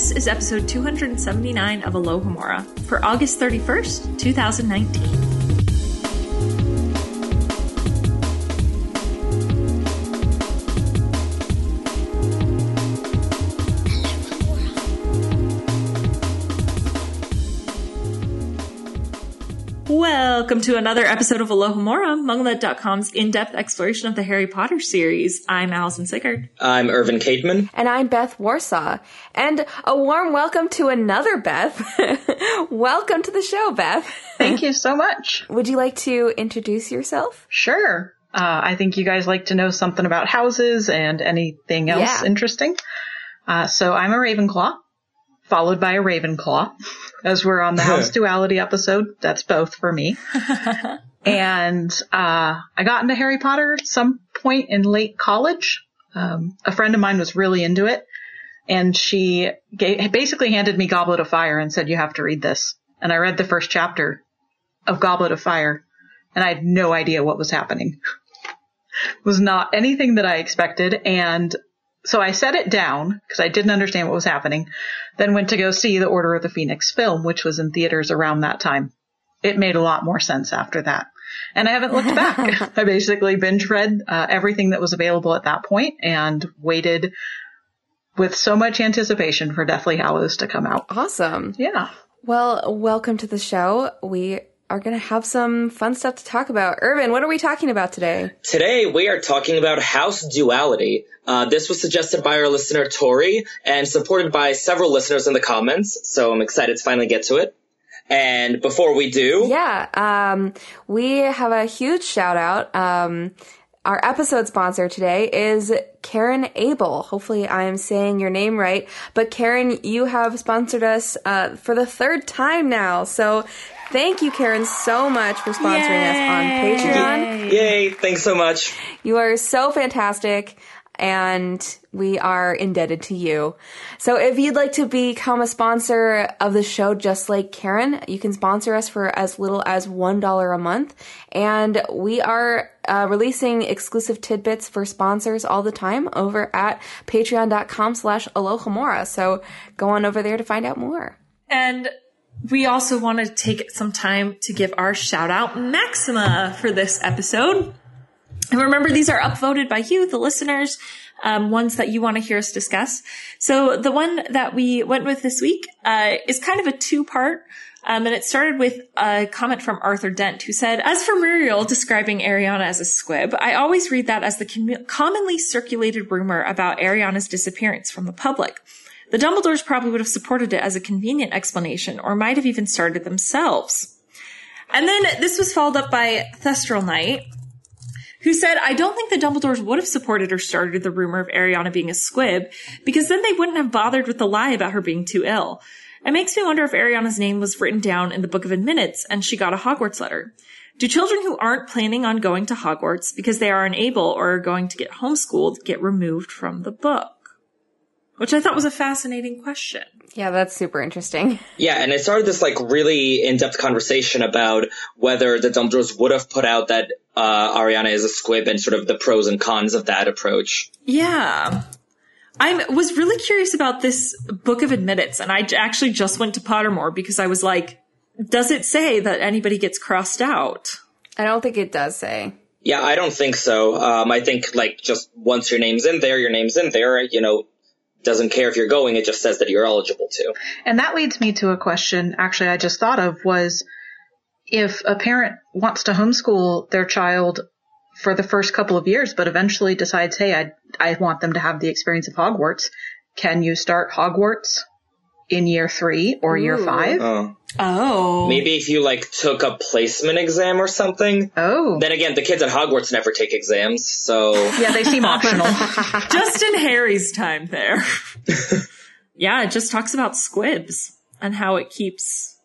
This is episode 279 of Alohomora for August 31st, 2019. Welcome to another episode of Alohomora, MuggleNet.com's in-depth exploration of the Harry Potter series. I'm Allison Siggard. I'm Irvin Khaytman. And I'm Beth Warsaw. And a warm welcome to another Beth. welcome to the show, Beth. Thank you so much. Would you like to introduce yourself? Sure. Uh, I think you guys like to know something about houses and anything else Yeah. interesting. Uh, so I'm a Ravenclaw, followed by a Ravenclaw, as we're on the house duality episode. That's both for me. and uh, I got into Harry Potter at some point in late college. Um, a friend of mine was really into it, and she gave, basically handed me Goblet of Fire and said, "You have to read this." And I read the first chapter of Goblet of Fire, and I had no idea what was happening. it was not anything that I expected, and so I set it down because I didn't understand what was happening. Then went to go see the Order of the Phoenix film, which was in theaters around that time. It made a lot more sense after that. And I haven't looked back. I basically binge read uh, everything that was available at that point and waited with so much anticipation for Deathly Hallows to come out. Awesome. Yeah. Well, welcome to the show. We are going to have some fun stuff to talk about. Irvin, what are we talking about today? Today we are talking about house duality. Uh, this was suggested by our listener Tori and supported by several listeners in the comments, so I'm excited to finally get to it. And before we do, Yeah, um, we have a huge shout out. Um, our episode sponsor today is Karen Abel. Hopefully, I am saying your name right. But Karen, you have sponsored us uh, for the third time now. So thank you, Karen, so much for sponsoring us on Patreon. yay, thanks so much. You are so fantastic. And we are indebted to you. So if you'd like to become a sponsor of the show, just like Karen, you can sponsor us for as little as $1 a month. And we are uh, releasing exclusive tidbits for sponsors all the time over at patreon.com slash alohomora. So go on over there to find out more. And we also want to take some time to give our shout out Maxima for this episode. And remember, these are upvoted by you, the listeners, um, ones that you want to hear us discuss. So the one that we went with this week uh, is kind of a two part. Um, and it started with a comment from Arthur Dent who said, as for Muriel describing Ariana as a squib, I always read that as the commu- commonly circulated rumor about Ariana's disappearance from the public. The Dumbledores probably would have supported it as a convenient explanation or might have even started themselves. And then this was followed up by Thestral Knight, who said, I don't think the Dumbledores would have supported or started the rumor of Ariana being a squib, because then they wouldn't have bothered with the lie about her being too ill. It makes me wonder if Ariana's name was written down in the Book of Admittance and she got a Hogwarts letter. Do children who aren't planning on going to Hogwarts because they are unable or are going to get homeschooled get removed from the book? Which I thought was a fascinating question. Yeah, that's super interesting. Yeah, and it started this like really in-depth conversation about whether the Dumbledores would have put out that uh, Ariana is a squib and sort of the pros and cons of that approach. Yeah. I was really curious about this book of admittance, and I actually just went to Pottermore because I was like, does it say that anybody gets crossed out? I don't think it does say. Yeah, I don't think so. Um, I think like just once your name's in there, your name's in there. You know, doesn't care if you're going. It just says that you're eligible to. And that leads me to a question actually I just thought of was if a parent wants to homeschool their child for the first couple of years, but eventually decides, hey, I, I want them to have the experience of Hogwarts, can you start Hogwarts in year three or year Ooh. five? Oh. Oh. Maybe if you like took a placement exam or something. Oh, Then again, the kids at Hogwarts never take exams, so yeah, they seem optional. Just in Harry's time there. yeah, it just talks about squibs and how it keeps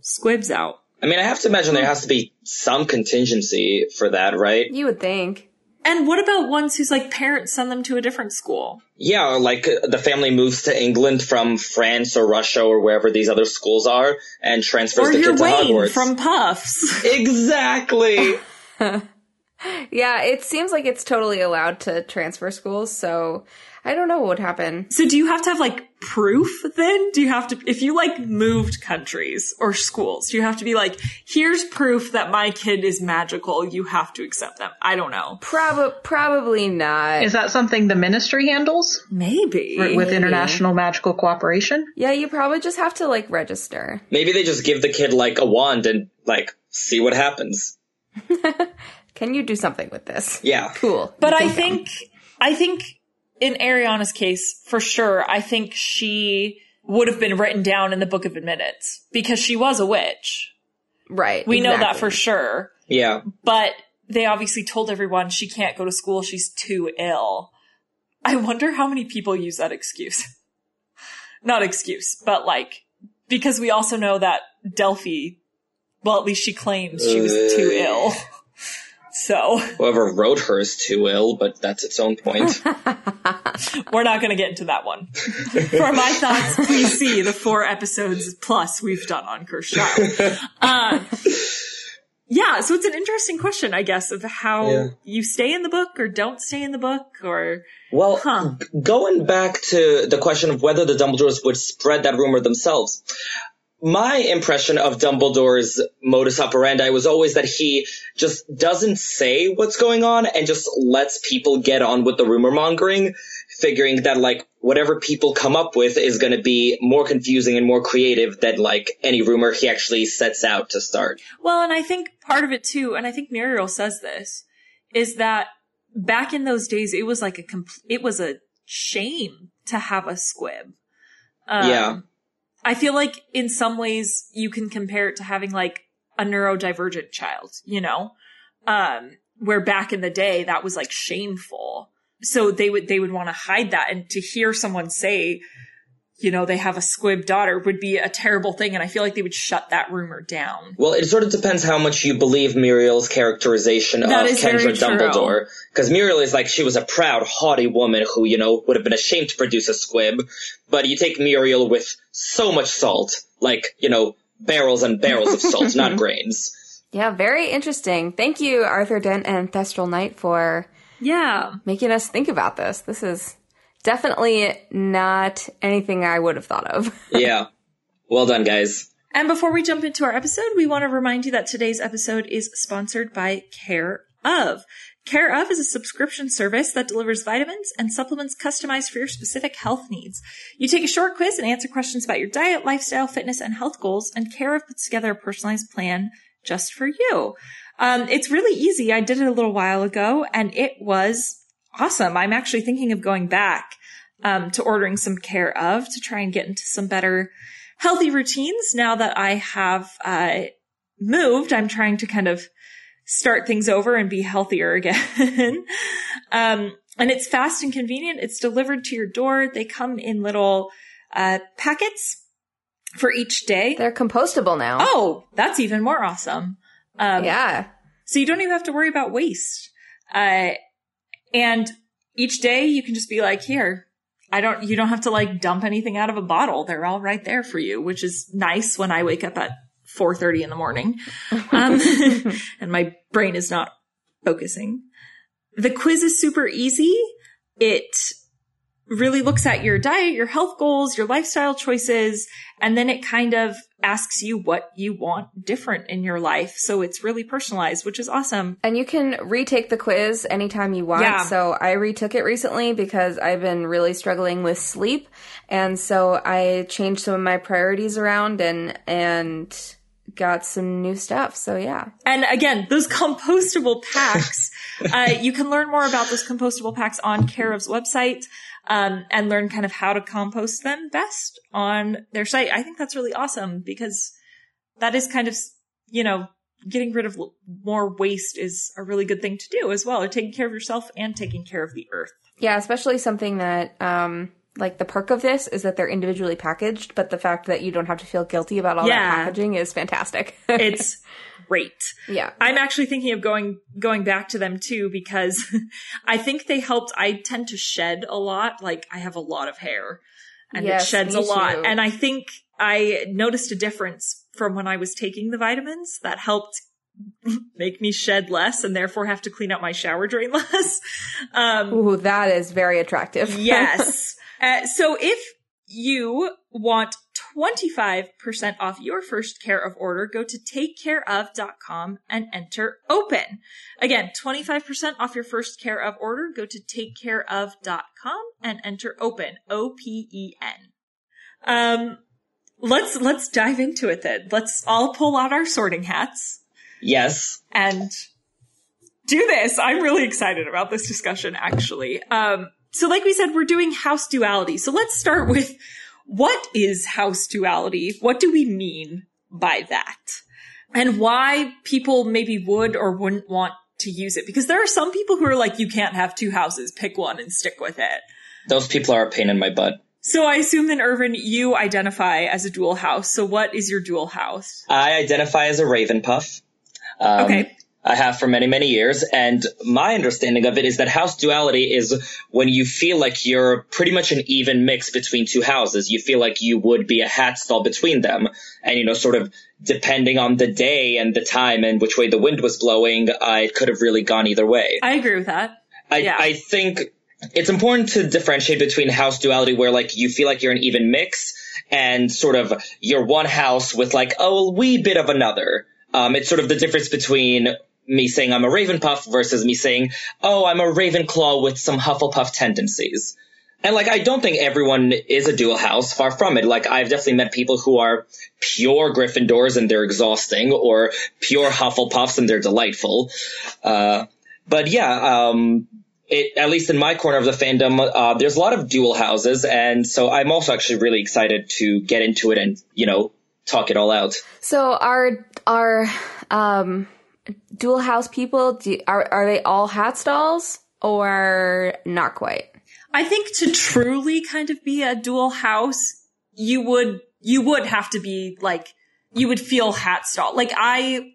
squibs out. I mean, I have to imagine there has to be some contingency for that, right? You would think. And what about ones whose like parents send them to a different school? Yeah, or like uh, the family moves to England from France or Russia or wherever these other schools are and transfers Or the you're kid to Wayne Hogwarts. from Puffs. exactly. Yeah, it seems like it's totally allowed to transfer schools, so I don't know what would happen. So do you have to have like proof then? Do you have to, if you like moved countries or schools, do you have to be like, here's proof that my kid is magical. You have to accept them. I don't know. Prob- probably not. Is that something the ministry handles Maybe. with international magical cooperation? yeah, you probably just have to like register. Maybe they just give the kid like a wand and like see what happens. Can you do something with this? Yeah. Cool. But I can come. think, I think in Ariana's case, for sure, I think she would have been written down in the Book of Admittance because she was a witch. right. We know that for sure. Yeah. But they obviously told everyone she can't go to school. She's too ill. I wonder how many people use that excuse. Not excuse, but like, because we also know that Delphi, well, at least she claims she was too Uh. ill. So Whoever wrote her is too ill, but that's its own point. we're not going to get into that one. For my thoughts, please see the four episodes plus we've done on Cursed Child. Uh, yeah, so it's an interesting question, I guess, of how Yeah. you stay in the book or don't stay in the book or Well, Huh. going back to the question of whether the Dumbledores would spread that rumor themselves, my impression of Dumbledore's modus operandi was always that he just doesn't say what's going on and just lets people get on with the rumor mongering, figuring that like whatever people come up with is going to be more confusing and more creative than like any rumor he actually sets out to start. Well, and I think part of it too, and I think Muriel says this, is that back in those days, it was like a compl- it was a shame to have a squib. Um, Yeah. I feel like in some ways you can compare it to having like a neurodivergent child, you know, um, where back in the day that was like shameful. So they would they would want to hide that, and to hear someone say, you know, they have a squib daughter would be a terrible thing, and I feel like they would shut that rumor down. Well, it sort of depends how much you believe Muriel's characterization That of is very Kendra true. Dumbledore. Because Muriel is like, she was a proud, haughty woman who, you know, would have been ashamed to produce a squib. But you take Muriel with so much salt, like, you know, barrels and barrels of salt, not grains. Yeah, very interesting. Thank you, Arthur Dent and Thestral Knight, for Yeah. making us think about this. This is definitely not anything I would have thought of. Yeah. Well done, guys. And before we jump into our episode, we want to remind you that today's episode is sponsored by Care of. Care of is a subscription service that delivers vitamins and supplements customized for your specific health needs. You take a short quiz and answer questions about your diet, lifestyle, fitness, and health goals, and Care of puts together a personalized plan just for you. Um, it's really easy. I did it a little while ago, and it was awesome. I'm actually thinking of going back um, to ordering some Care of to try and get into some better healthy routines now that I have uh, moved. I'm trying to kind of start things over and be healthier again. um, and it's fast and convenient. It's delivered to your door. They come in little uh, packets for each day. They're compostable now. Oh, that's even more awesome. Um, yeah. so you don't even have to worry about waste. Uh, and each day you can just be like, here, I don't, you don't have to like dump anything out of a bottle. They're all right there for you, which is nice when I wake up at 4.30 in the morning. Um, and my brain is not focusing. The quiz is super easy. It really looks at your diet, your health goals, your lifestyle choices, and then it kind of asks you what you want different in your life. So it's really personalized, which is awesome. And you can retake the quiz anytime you want. Yeah. So I retook it recently because I've been really struggling with sleep. And so I changed some of my priorities around and, and got some new stuff. So yeah. And again, those compostable packs, uh, you can learn more about those compostable packs on Care of's website. Um, and learn kind of how to compost them best on their site. I think that's really awesome because that is kind of, you know, getting rid of more waste is a really good thing to do as well. Or taking care of yourself and taking care of the earth. Yeah, especially something that, um, like the perk of this is that they're individually packaged, but the fact that you don't have to feel guilty about all Yeah. that packaging is fantastic. It's great. yeah. I'm actually thinking of going going back to them too because I think they helped. I tend to shed a lot. Like I have a lot of hair, and it sheds a lot. too. And I think I noticed a difference from when I was taking the vitamins that helped make me shed less and therefore have to clean out my shower drain less. Um, Ooh, that is very attractive. yes. Uh, so if you want 25% off your first care of order, go to takecareof.com and enter open. Again, 25% off your first care of order, go to takecareof.com and enter open. O-P-E-N. Um, let's, let's dive into it then. Let's all pull out our sorting hats Yes. and do this. I'm really excited about this discussion, actually. Um, so like we said, we're doing house duality. So let's start with what is house duality? What do we mean by that? And why people maybe would or wouldn't want to use it? Because there are some people who are like, you can't have two houses, pick one and stick with it. Those people are a pain in my butt. So I assume then, Irvin, you identify as a dual house. So what is your dual house? I identify as a Raven Puff. Um, Okay. I have for many, many years. And my understanding of it is that house duality is when you feel like you're pretty much an even mix between two houses. You feel like you would be a hat stall between them. And, you know, sort of depending on the day and the time and which way the wind was blowing, uh, it could have really gone either way. I agree with that. I, Yeah. I think it's important to differentiate between house duality where like you feel like you're an even mix and sort of you're one house with like a wee bit of another. Um, it's sort of the difference between me saying I'm a Ravenpuff versus me saying, oh, I'm a Ravenclaw with some Hufflepuff tendencies. And like, I don't think everyone is a dual house. Far from it. Like, I've definitely met people who are pure Gryffindors and they're exhausting, or pure Hufflepuffs and they're delightful. Uh, but yeah, um, it, at least in my corner of the fandom, uh, there's a lot of dual houses, and so I'm also actually really excited to get into it and you know talk it all out. So our, our, um dual house people do, are are they all hat stalls or not quite? I think to truly kind of be a dual house, you would you would have to be like you would feel hat stall. Like I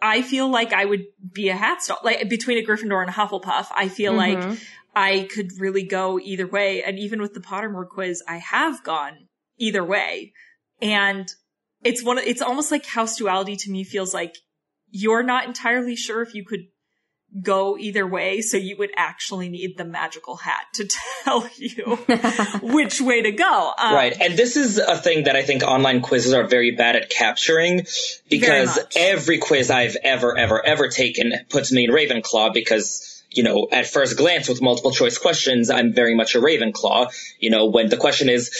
I feel like I would be a hat stall. Like between a Gryffindor and a Hufflepuff, I feel mm-hmm. like I could really go either way. And even with the Pottermore quiz, I have gone either way. And it's one it's almost like house duality to me feels like you're not entirely sure if you could go either way, so you would actually need the magical hat to tell you which way to go. Um, Right. And this is a thing that I think online quizzes are very bad at capturing because every quiz I've ever, ever, ever taken puts me in Ravenclaw because, you know, at first glance with multiple choice questions, I'm very much a Ravenclaw. You know, when the question is,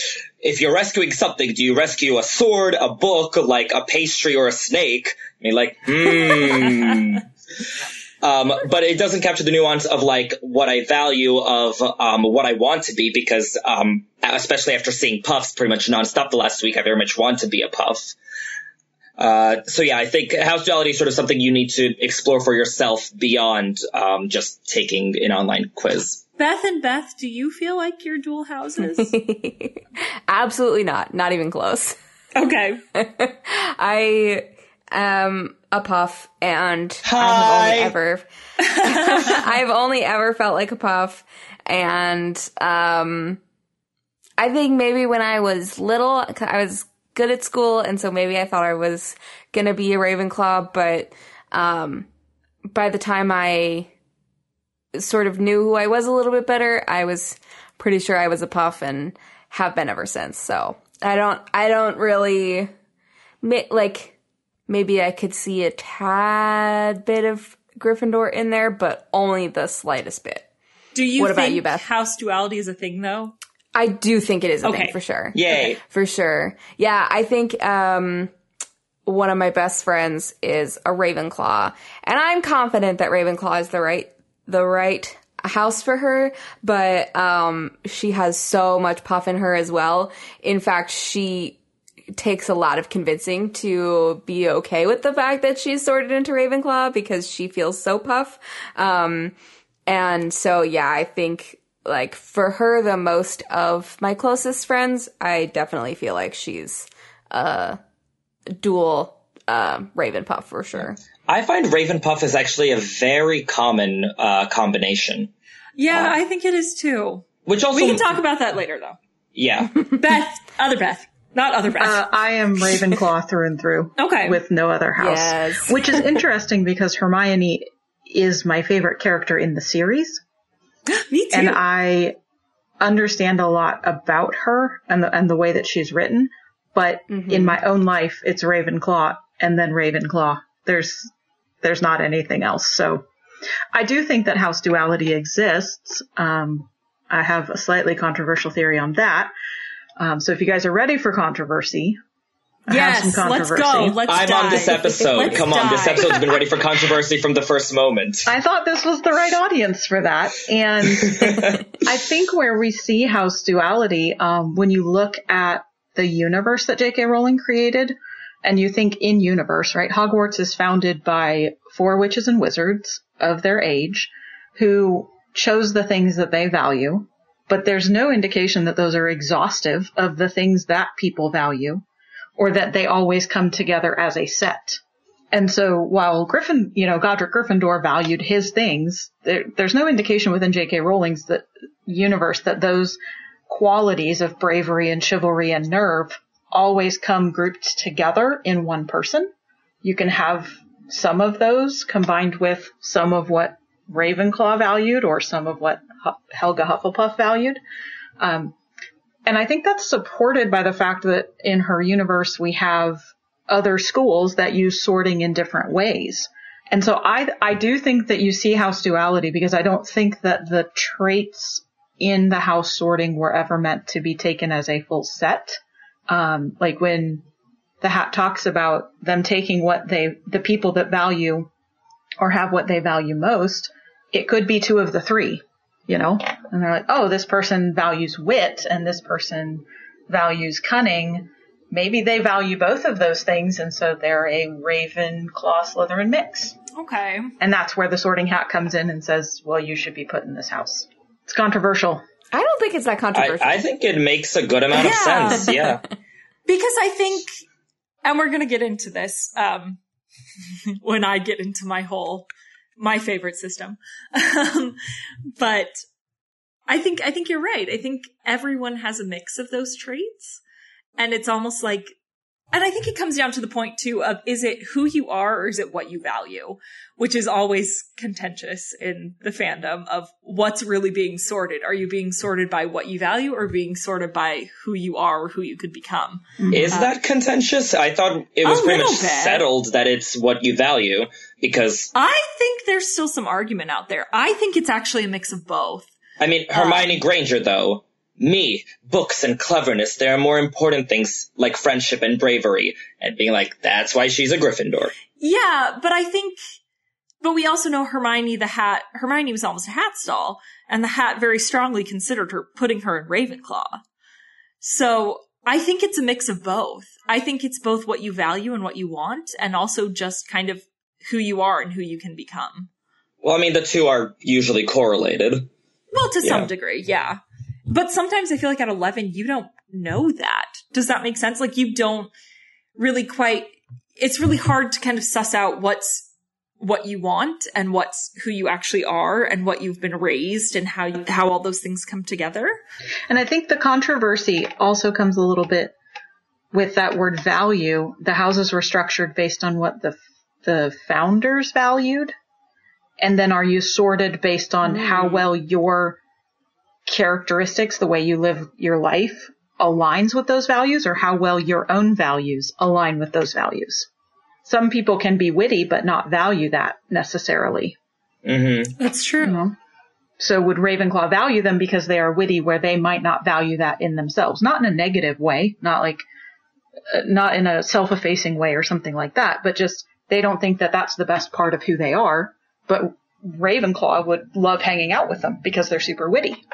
if you're rescuing something, do you rescue a sword, a book, like a pastry or a snake? I mean, like, hmm. Um, but it doesn't capture the nuance of like what I value of um, what I want to be because um, especially after seeing puffs pretty much nonstop the last week, I very much want to be a puff. Uh, so yeah, I think house duality is sort of something you need to explore for yourself beyond um, just taking an online quiz. Beth and Beth, do you feel like you're dual houses? Absolutely not. Not even close. okay. I am a puff and Hi. I have only ever I've only ever felt like a puff and um I think maybe when I was little I was good at school and so maybe I thought I was to be a Ravenclaw but um by the time I sort of knew who I was a little bit better, I was pretty sure I was a puff and have been ever since. So, I don't I don't really like maybe I could see a tad bit of Gryffindor in there, but only the slightest bit. Do you What about think you, Beth? house duality is a thing though? I do think it is a Okay. thing for sure. Yay! For sure. Yeah, I think um one of my best friends is a Ravenclaw, and I'm confident that Ravenclaw is the right the right house for her, but um she has so much puff in her as well. In fact, she takes a lot of convincing to be okay with the fact that she's sorted into Ravenclaw because she feels so puff. Um and so yeah, I think like for her the most of my closest friends, I definitely feel like she's a dual uh, Raven Puff for sure. I find Ravenpuff is actually a very common uh, combination, Yeah, I think it is too. which also We can talk about that later though. Yeah. Beth, other Beth. Not other Beth. Uh, I am Ravenclaw through and through. Okay. With no other house. Yes. Which is interesting because Hermione is my favorite character in the series. Me too. And I understand a lot about her and the, and the way that she's written. But in my own life, it's Ravenclaw and then Ravenclaw. There's, there's not anything else. So I do think that house duality exists. Um, I have a slightly controversial theory on that. Um, so if you guys are ready for controversy, yes, some let's go. Let's I'm on this episode. Let's Come on, this episode's been ready for controversy from the first moment. I thought this was the right audience for that. And I think where we see house duality, um, when you look at the universe that J.K. Rowling created, and you think in universe, right? Hogwarts is founded by four witches and wizards of their age who chose the things that they value, but there's no indication that those are exhaustive of the things that people value or that they always come together as a set. And so while Griffin, you know, Godric Gryffindor valued his things, there, there's no indication within J.K. Rowling's that universe that those qualities of bravery and chivalry and nerve always come grouped together in one person. You can have some of those combined with some of what Ravenclaw valued or some of what Helga Hufflepuff valued. Um, and I think that's supported by the fact that in her universe we have other schools that use sorting in different ways. And so I, I do think that you see house duality because I don't think that the traits in the house sorting were ever meant to be taken as a full set. Um, like when the hat talks about them taking what they, the people that value or have what they value most, it could be two of the three, you know? And they're like, oh, this person values wit and this person values cunning. Maybe they value both of those things and so they're a Raven, Claw, Slytherin mix. Okay. And that's where the sorting hat comes in and says, well, you should be put in this house. It's controversial. I don't think it's that I, controversial. I think it makes a good amount Yeah. of sense. Yeah. Because I think, and we're going to get into this um, when I get into my whole my favorite system, um, but I think I think you're right. I think everyone has a mix of those traits, and it's almost like, and I think it comes down to the point too of is it who you are or is it what you value, which is always contentious in the fandom of what's really being sorted. Are you being sorted by what you value or being sorted by who you are or who you could become? Is that contentious? I thought it was pretty much bit. settled that it's what you value because, I think there's still some argument out there. I think it's actually a mix of both. I mean, um, Hermione Granger though, me, books and cleverness, there are more important things like friendship and bravery and being like, that's why she's a Gryffindor. Yeah, but I think, but we also know Hermione the hat, Hermione was almost a hat stall, and the hat very strongly considered her, putting her in Ravenclaw. So I think it's a mix of both. I think it's both what you value and what you want, and also just kind of who you are and who you can become. Well, I mean, the two are usually correlated. Well, to some degree, yeah. But sometimes I feel like at 11, you don't know that. Does that make sense? Like you don't really quite, it's really hard to kind of suss out what's what you want and what's who you actually are and what you've been raised and how you, how all those things come together. And I think the controversy also comes a little bit with that word value. The houses were structured based on what the the founders valued, and then are you sorted based on how well your characteristics, the way you live your life, aligns with those values, or how well your own values align with those values? Some people can be witty but not value that necessarily. hmm That's true. You know? So would Ravenclaw value them because they are witty where they might not value that in themselves? Not in a negative way, not like, uh, not in a self-effacing way or something like that, but just they don't think that that's the best part of who they are, but Ravenclaw would love hanging out with them because they're super witty.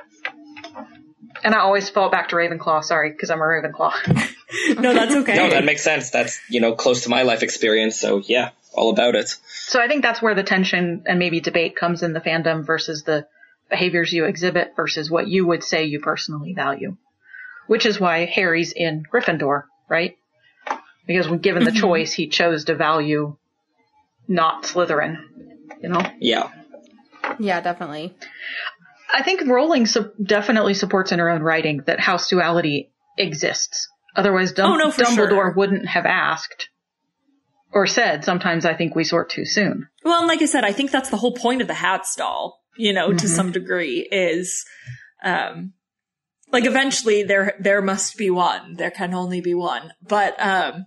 And I always fall back to Ravenclaw, sorry, because I'm a Ravenclaw. No, that's okay. No, that makes sense. That's, you know, close to my life experience. So yeah, all about it. So I think that's where the tension and maybe debate comes in the fandom versus the behaviors you exhibit versus what you would say you personally value. Which is why Harry's in Gryffindor, right? Because when given the mm-hmm. choice, he chose to value not Slytherin, you know? Yeah. yeah, definitely. I think Rowling su- definitely supports in her own writing that house duality exists. Otherwise, Dum- Oh, no, Dumbledore sure. wouldn't have asked or said, sometimes I think we sort too soon. Well, and like I said, I think that's the whole point of the hat stall, you know, to Mhm. some degree is, um, like eventually there, there must be one. There can only be one. But, um,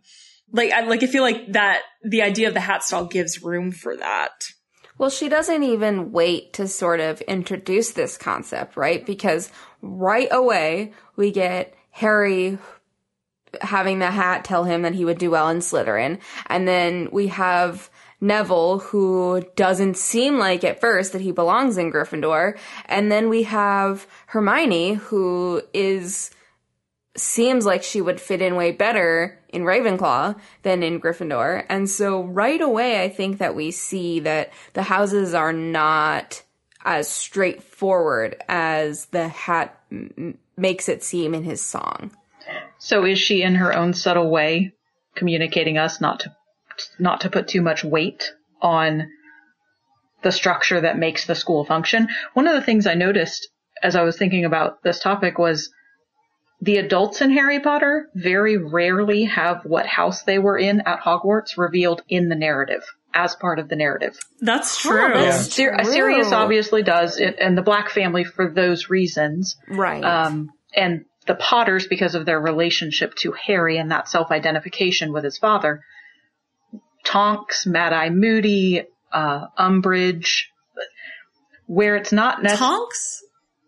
like, I, like, I feel like that the idea of the hat stall gives room for that. Well, she doesn't even wait to sort of introduce this concept, right? Because right away we get Harry having the hat tell him that he would do well in Slytherin. And then we have Neville who doesn't seem like at first that he belongs in Gryffindor. And then we have Hermione who is seems like she would fit in way better in Ravenclaw than in Gryffindor. And so right away, I think that we see that the houses are not as straightforward as the hat m- makes it seem in his song. So is she in her own subtle way communicating us not to not to put too much weight on the structure that makes the school function? One of the things I noticed as I was thinking about this topic was the adults in Harry Potter very rarely have what house they were in at Hogwarts revealed in the narrative as part of the narrative. That's Huh, true. that's Sir- true. Sirius obviously does, it, and the Black family for those reasons. Right. Um, and the Potters because of their relationship to Harry and that self-identification with his father. Tonks, Mad Eye Moody, uh, Umbridge, where it's not necessary. Tonks?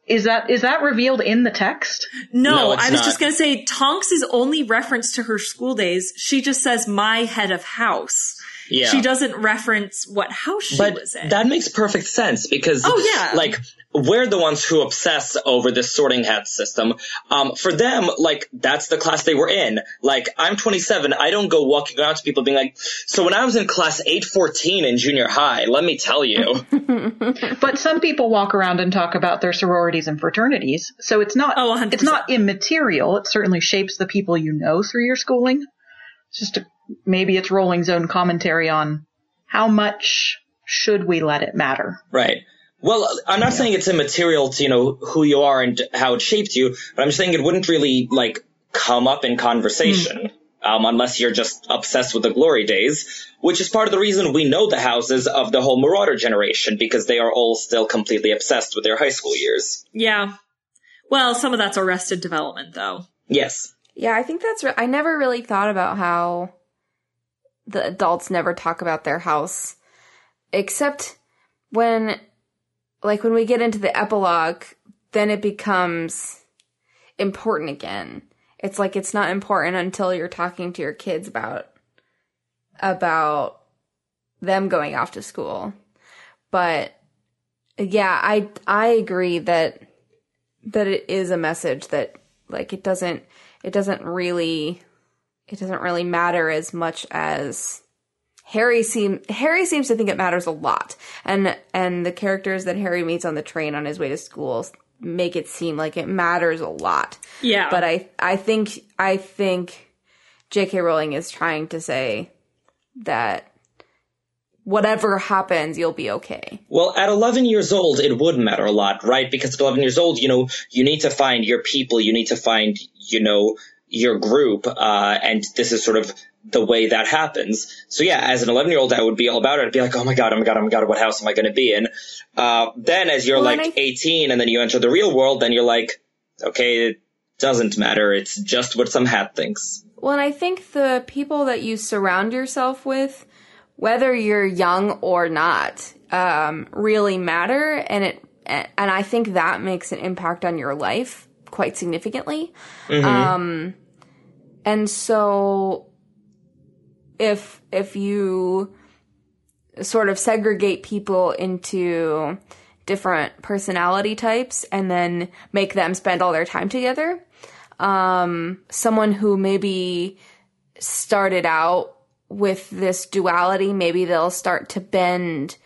Is that is that revealed in the text? No, No, it's I was not. just going to say Tonks is only reference to her school days. She just says my head of house. Yeah. She doesn't reference what house she but was in. that makes perfect sense because Oh, yeah. like we're the ones who obsess over this sorting hat system um for them like that's the class they were in like i'm 27 i don't go walking around to people being like so when i was in class 814 in junior high let me tell you But some people walk around and talk about their sororities and fraternities, so it's not Oh, it's not immaterial. It certainly shapes the people you know through your schooling. It's just a, maybe it's Rowling's own commentary on how much should we let it matter. right well i'm not saying it's immaterial to you know who you are and how it shaped you but i'm saying it wouldn't really like come up in conversation um, unless you're just obsessed with the glory days, which is part of the reason we know the houses of the whole Marauder generation because they are all still completely obsessed with their high school years. yeah. Well, some of that's arrested development though. Yes. Yeah, I think that's. Re- I never really thought about how the adults never talk about their house, except when, like, when we get into the epilogue, then it becomes important again. It's like it's not important until you're talking to your kids about about them going off to school. But yeah, I I agree that that it is a message that like it doesn't it doesn't really it doesn't really matter as much as Harry seem Harry seems to think it matters a lot. And and the characters that Harry meets on the train on his way to school make it seem like it matters a lot. Yeah. But I I think I think J.K. Rowling is trying to say that whatever happens, you'll be okay. Well, at 11 years old, it would matter a lot, right? Because at 11 years old, you know, you need to find your people, you need to find, you know, your group, uh, and this is sort of the way that happens. So yeah, as an 11 year old, I would be all about it. I'd be like, oh my god, oh my god, oh my god, what house am I going to be in? Uh, then as you're Well, like I- 18 and then you enter the real world, then you're like, okay, it doesn't matter. It's just what some hat thinks. Well, and I think the people that you surround yourself with, whether you're young or not, um, really matter, and it and I think that makes an impact on your life quite significantly. Um, and so if if you sort of segregate people into different personality types and then make them spend all their time together um, someone who maybe started out with this duality, maybe they'll start to bend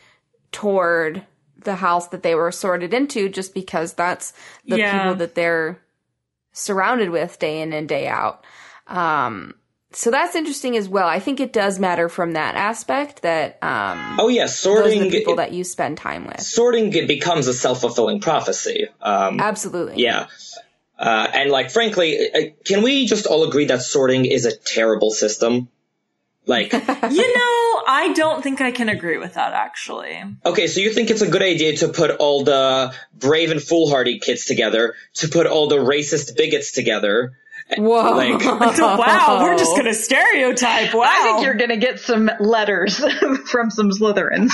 toward the house that they were sorted into just because that's the Yeah. people that they're surrounded with day in and day out. Um, so that's interesting as well. I think it does matter from that aspect that um, Oh yeah, sorting, the people that you spend time with. sorting it becomes a self-fulfilling prophecy. Um, Absolutely. Yeah. Uh, and like, frankly, uh, can we just all agree that sorting is a terrible system? Like, You know, I don't think I can agree with that actually. okay, so you think it's a good idea to put all the brave and foolhardy kids together, to put all the racist bigots together? Whoa. Like- wow, we're just gonna stereotype. Wow. I think you're going to get some letters from some Slytherins.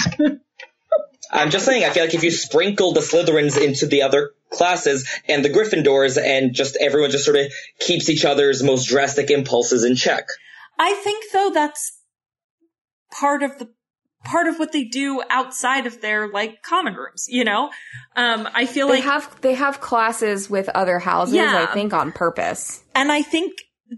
I'm just saying, I feel like if you sprinkle the Slytherins into the other classes and the Gryffindors and just everyone just sort of keeps each other's most drastic impulses in check. I think though that's part of the part of what they do outside of their like common rooms, you know? Um I feel They like have they have classes with other houses, Yeah. I think, on purpose. and I think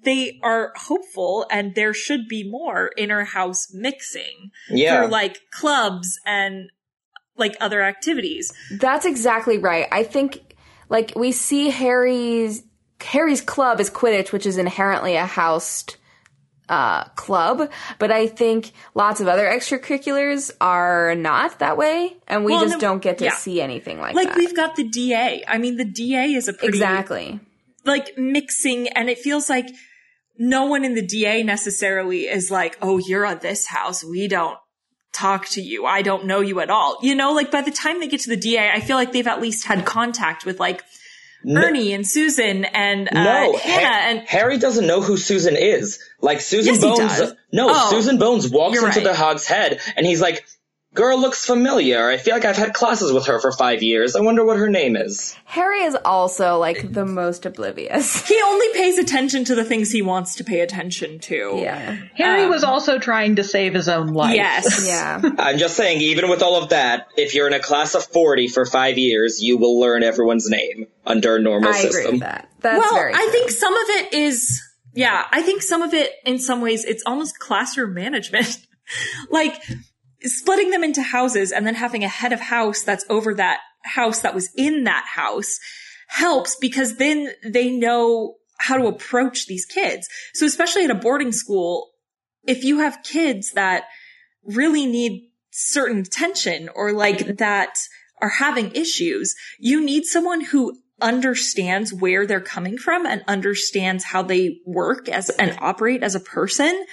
they are hopeful and there should be more inner house mixing Yeah. for like clubs and like other activities. That's exactly right. I think like we see Harry's Harry's club is Quidditch, which is inherently a housed uh, club, but I think lots of other extracurriculars are not that way, and we Well, just no- don't get to yeah. see anything like, Like that. Like we've got the DA. I mean the DA is a pretty exactly. like mixing and it feels like no one in the DA necessarily is like, oh, you're at this house. We don't talk to you. I don't know you at all. You know, like by the time they get to the DA, I feel like they've at least had contact with like Ernie and Susan and uh, No, Hannah Ha- and Harry doesn't know who Susan is. Like Susan Yes, Bones. No, Oh. Susan Bones walks into right. the Hog's Head and he's like, "Girl looks familiar. I feel like I've had classes with her for five years. I wonder what her name is." Harry is also like the most oblivious. he only pays attention to the things he wants to pay attention to. yeah. Harry um, was also trying to save his own life. Yes. Yeah. I'm just saying, even with all of that, if you're in a class of forty for five years, you will learn everyone's name under a normal I agree system. with that. That's well, very I think some of it is, yeah, I think some of it, in some ways, it's almost classroom management. like splitting them into houses and then having a head of house that's over that house that was in that house helps because then they know how to approach these kids. So especially at a boarding school, if you have kids that really need certain attention or like that are having issues, you need someone who understands where they're coming from and understands how they work as and operate as a person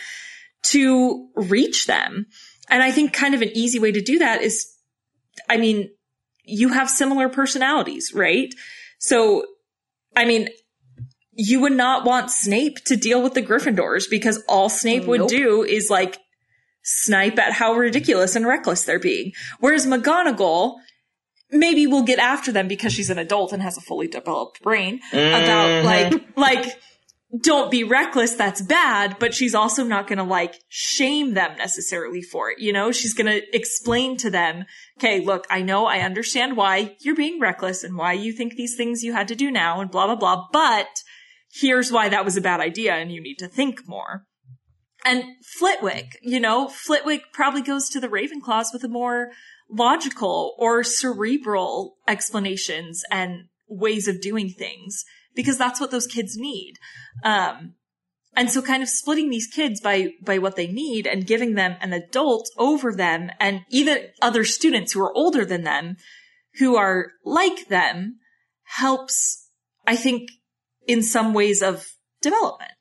to reach them. And I think kind of an easy way to do that is, I mean, you have similar personalities, right? So, I mean, you would not want Snape to deal with the Gryffindors because all Snape would do is like snipe at how ridiculous and reckless they're being. Whereas McGonagall, maybe will get after them because she's an adult and has a fully developed brain about like, mm-hmm. like, don't be reckless, that's bad, but she's also not gonna like shame them necessarily for it, you know? She's gonna explain to them, okay, look, I know, I understand why you're being reckless and why you think these things you had to do now and blah, blah, blah, but here's why that was a bad idea and you need to think more. And Flitwick, you know, Flitwick probably goes to the Ravenclaws with a more logical or cerebral explanations and ways of doing things because that's what those kids need. Um, and so kind of splitting these kids by, by what they need and giving them an adult over them and even other students who are older than them who are like them helps, I think, in some ways of development.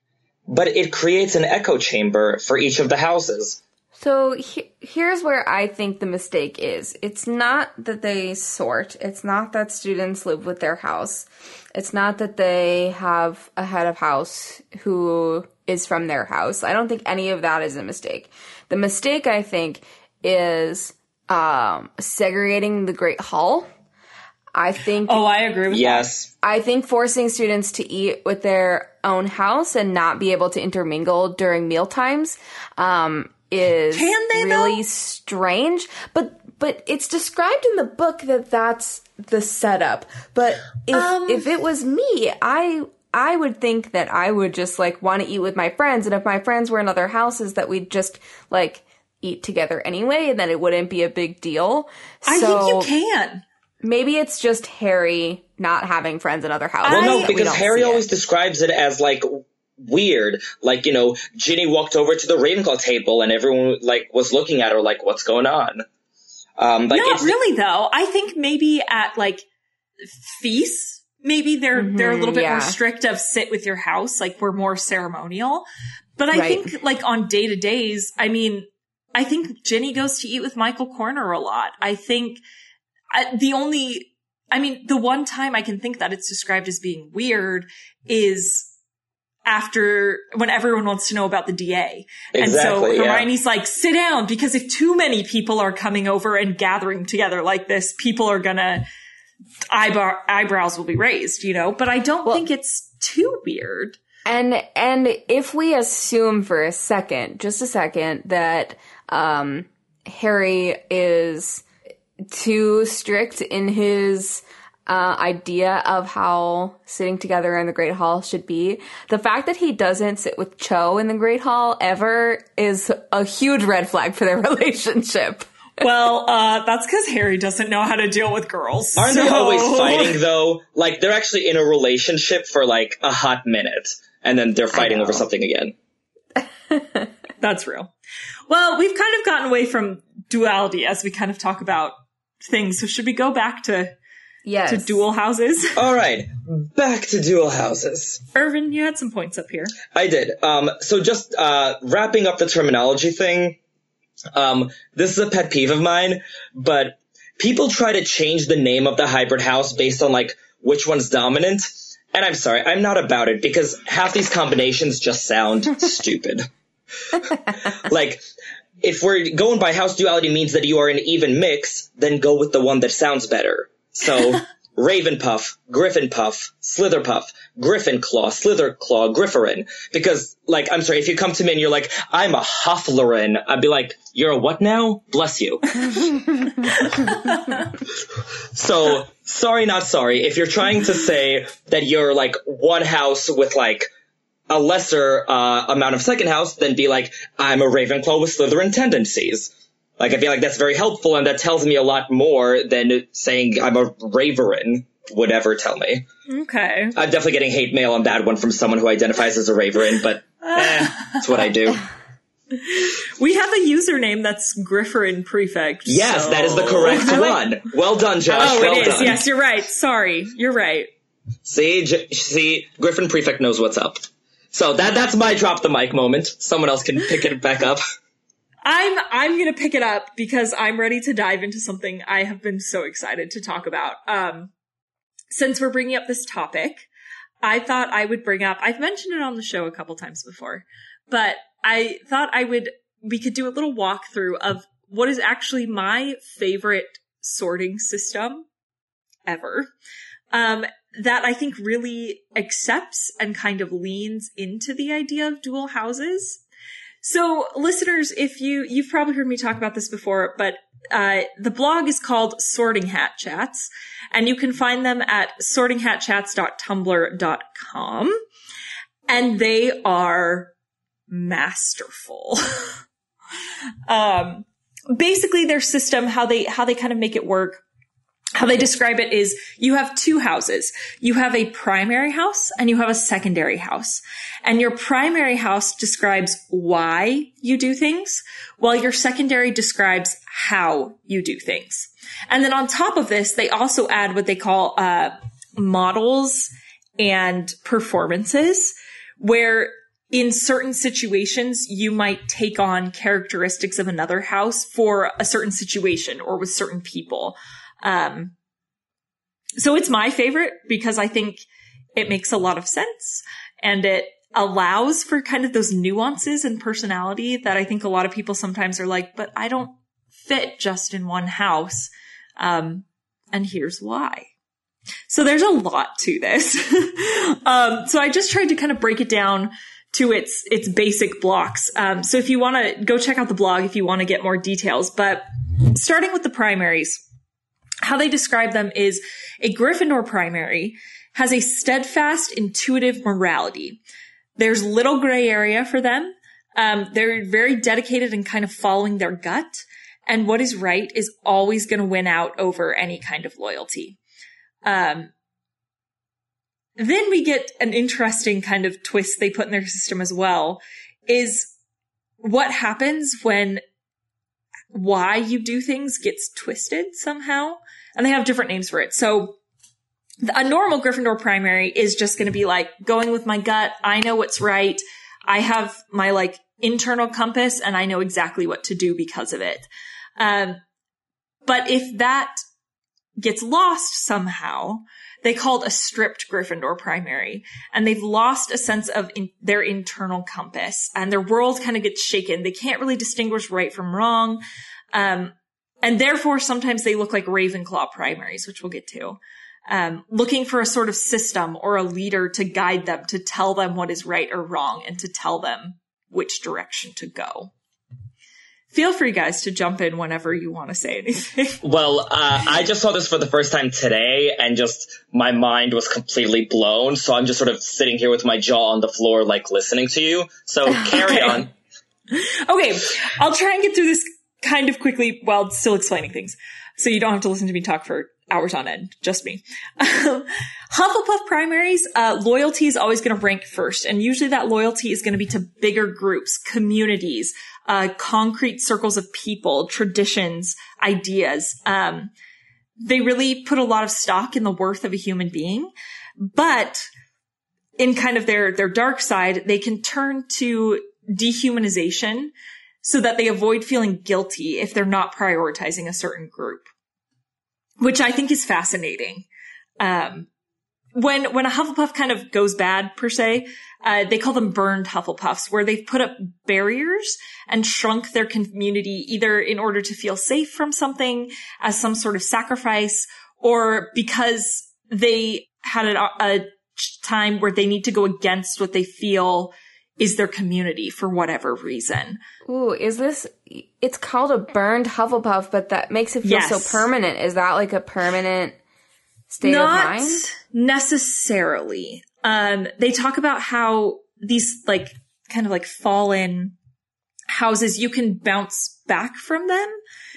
But it creates an echo chamber for each of the houses. So he- here's where I think the mistake is. It's not that they sort. It's not that students live with their house. It's not that they have a head of house who is from their house. I don't think any of that is a mistake. The mistake I think is um, segregating the Great Hall. I think Oh, I agree with Yes. I think forcing students to eat with their own house and not be able to intermingle during meal times um, is Can they, really though? strange. But but it's described in the book that that's the setup. But if Um, if it was me, I I would think that I would just like want to eat with my friends, and if my friends were in other houses, that we'd just like eat together anyway, and then it wouldn't be a big deal. I so think you can. maybe it's just Harry not having friends in other houses. Well, no, that we because Harry see it. always describes it as like weird. Like, you know, Ginny walked over to the Ravenclaw table and everyone like was looking at her like, what's going on? Um, like Not it's, really though. I think maybe at like feasts maybe they're they're a little bit yeah. more strict of sit with your house, like we're more ceremonial. But I Right. think like on day to days, I mean, I think Ginny goes to eat with Michael Corner a lot. I think I, the only, I mean, the one time I can think that it's described as being weird is after when everyone wants to know about the DA. and so Exactly, yeah. Hermione's like, sit down because if too many people are coming over and gathering together like this, people are gonna eyebrow eyebrows will be raised, you know? But I don't Well- think it's too weird. And and if we assume for a second, just a second, that um, Harry is too strict in his uh, idea of how sitting together in the Great Hall should be, the fact that he doesn't sit with Cho in the Great Hall ever is a huge red flag for their relationship. Well, uh, that's because Harry doesn't know how to deal with girls. Aren't they always fighting though? Like they're actually in a relationship for like a hot minute, and then they're fighting over something again. That's real. Well, we've kind of gotten away from duality as we kind of talk about things. So should we go back to, Yes. to dual houses? All right, back to dual houses. Irvin, you had some points up here. I did. Um, so just uh, wrapping up the terminology thing. Um, this is a pet peeve of mine, but people try to change the name of the hybrid house based on like which one's dominant. And I'm sorry, I'm not about it because half these combinations just sound stupid. like, if we're going by house duality means that you are an even mix, then go with the one that sounds better. So, Ravenpuff, Griffinpuff, Slitherpuff, Griffinclaw, Slitherclaw, Grifferin. Because, like, I'm sorry, if you come to me and you're like, I'm a Hufflerin, I'd be like, you're a what now? Bless you. so, sorry, not sorry. If you're trying to say that you're like one house with like a lesser uh, amount of second house, then be like, I'm a Ravenclaw with Slytherin tendencies. Like, I feel like that's very helpful, and that tells me a lot more than saying I'm a Raverin would ever tell me. Okay. I'm definitely getting hate mail on that one from someone who identifies as a Raverin, but eh, that's what I do. We have a username that's Grifferin Prefect. Yes, so- that is the correct like- one. Well done, Josh. Oh, well it is. done. Yes, you're right. Sorry. You're right. See, J- see, Griffin Prefect knows what's up. So that that's my drop the mic moment. Someone else can pick it back up. I'm I'm gonna pick it up because I'm ready to dive into something I have been so excited to talk about. Um, since we're bringing up this topic, I thought I would bring up. I've mentioned it on the show a couple times before, but I thought I would. We could do a little walkthrough of what is actually my favorite sorting system ever. Um, that I think really accepts and kind of leans into the idea of dual houses. So listeners, if you, you've probably heard me talk about this before, but, uh, the blog is called Sorting Hat Chats and you can find them at sortinghatchats.tumblr.com and they are masterful. um, basically their system, how they, how they kind of make it work how they describe it is you have two houses. You have a primary house and you have a secondary house. And your primary house describes why you do things, while your secondary describes how you do things. And then on top of this, they also add what they call uh, models and performances, where in certain situations, you might take on characteristics of another house for a certain situation or with certain people. Um, so it's my favorite because I think it makes a lot of sense and it allows for kind of those nuances and personality that I think a lot of people sometimes are like, but I don't fit just in one house. Um, and here's why. So there's a lot to this. um, so I just tried to kind of break it down to its its basic blocks. Um, so if you want to go check out the blog if you want to get more details, but starting with the primaries, how they describe them is a Gryffindor primary has a steadfast, intuitive morality. There's little gray area for them. Um, they're very dedicated and kind of following their gut. And what is right is always going to win out over any kind of loyalty. Um, then we get an interesting kind of twist they put in their system as well is what happens when why you do things gets twisted somehow. And they have different names for it. So a normal Gryffindor primary is just going to be like going with my gut. I know what's right. I have my like internal compass and I know exactly what to do because of it. Um, but if that gets lost somehow, they called a stripped Gryffindor primary and they've lost a sense of in, their internal compass and their world kind of gets shaken. They can't really distinguish right from wrong. Um, and therefore sometimes they look like Ravenclaw primaries, which we'll get to. Um, looking for a sort of system or a leader to guide them, to tell them what is right or wrong and to tell them which direction to go feel free guys to jump in whenever you want to say anything. Well, uh, I just saw this for the first time today and just my mind was completely blown. So I'm just sort of sitting here with my jaw on the floor, like listening to you. So carry Okay. on. okay, I'll try and get through this kind of quickly while still explaining things. So you don't have to listen to me talk for hours on end, just me. Hufflepuff primaries, uh, loyalty is always going to rank first. And usually that loyalty is going to be to bigger groups, communities, uh, concrete circles of people, traditions, ideas. Um, they really put a lot of stock in the worth of a human being, but in kind of their, their dark side, they can turn to dehumanization so that they avoid feeling guilty if they're not prioritizing a certain group, which I think is fascinating. Um, when, when a Hufflepuff kind of goes bad per se, uh, they call them burned Hufflepuffs, where they've put up barriers and shrunk their community either in order to feel safe from something as some sort of sacrifice or because they had a, a time where they need to go against what they feel is their community for whatever reason. Ooh, is this? It's called a burned Hufflepuff, but that makes it feel Yes. so permanent. Is that like a permanent state Not of mind? necessarily. Um, they talk about how these like kind of like fallen houses, you can bounce back from them,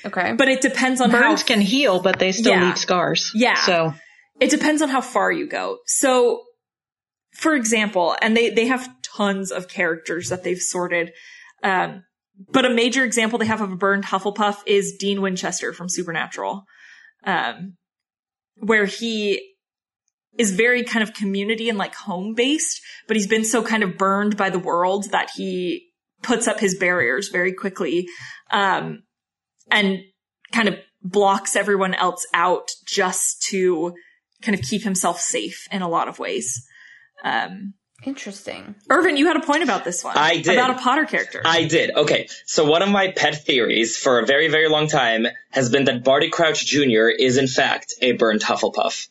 Okay, but it depends on how Burns can heal, but they still Yeah. leave scars. Yeah. So it depends on how far you go. So, for example, and they, they have tons of characters that they've sorted. Um, but a major example they have of a burned Hufflepuff is Dean Winchester from Supernatural. Um, where he is very kind of community and like home based, but he's been so kind of burned by the world that he puts up his barriers very quickly. Um, and kind of blocks everyone else out just to kind of keep himself safe in a lot of ways. Um, interesting. Irvin, you had a point about this one. I did. About a Potter character. I did. Okay. So one of my pet theories for a very, very long time has been that Barty Crouch Jr. is in fact a burned Hufflepuff.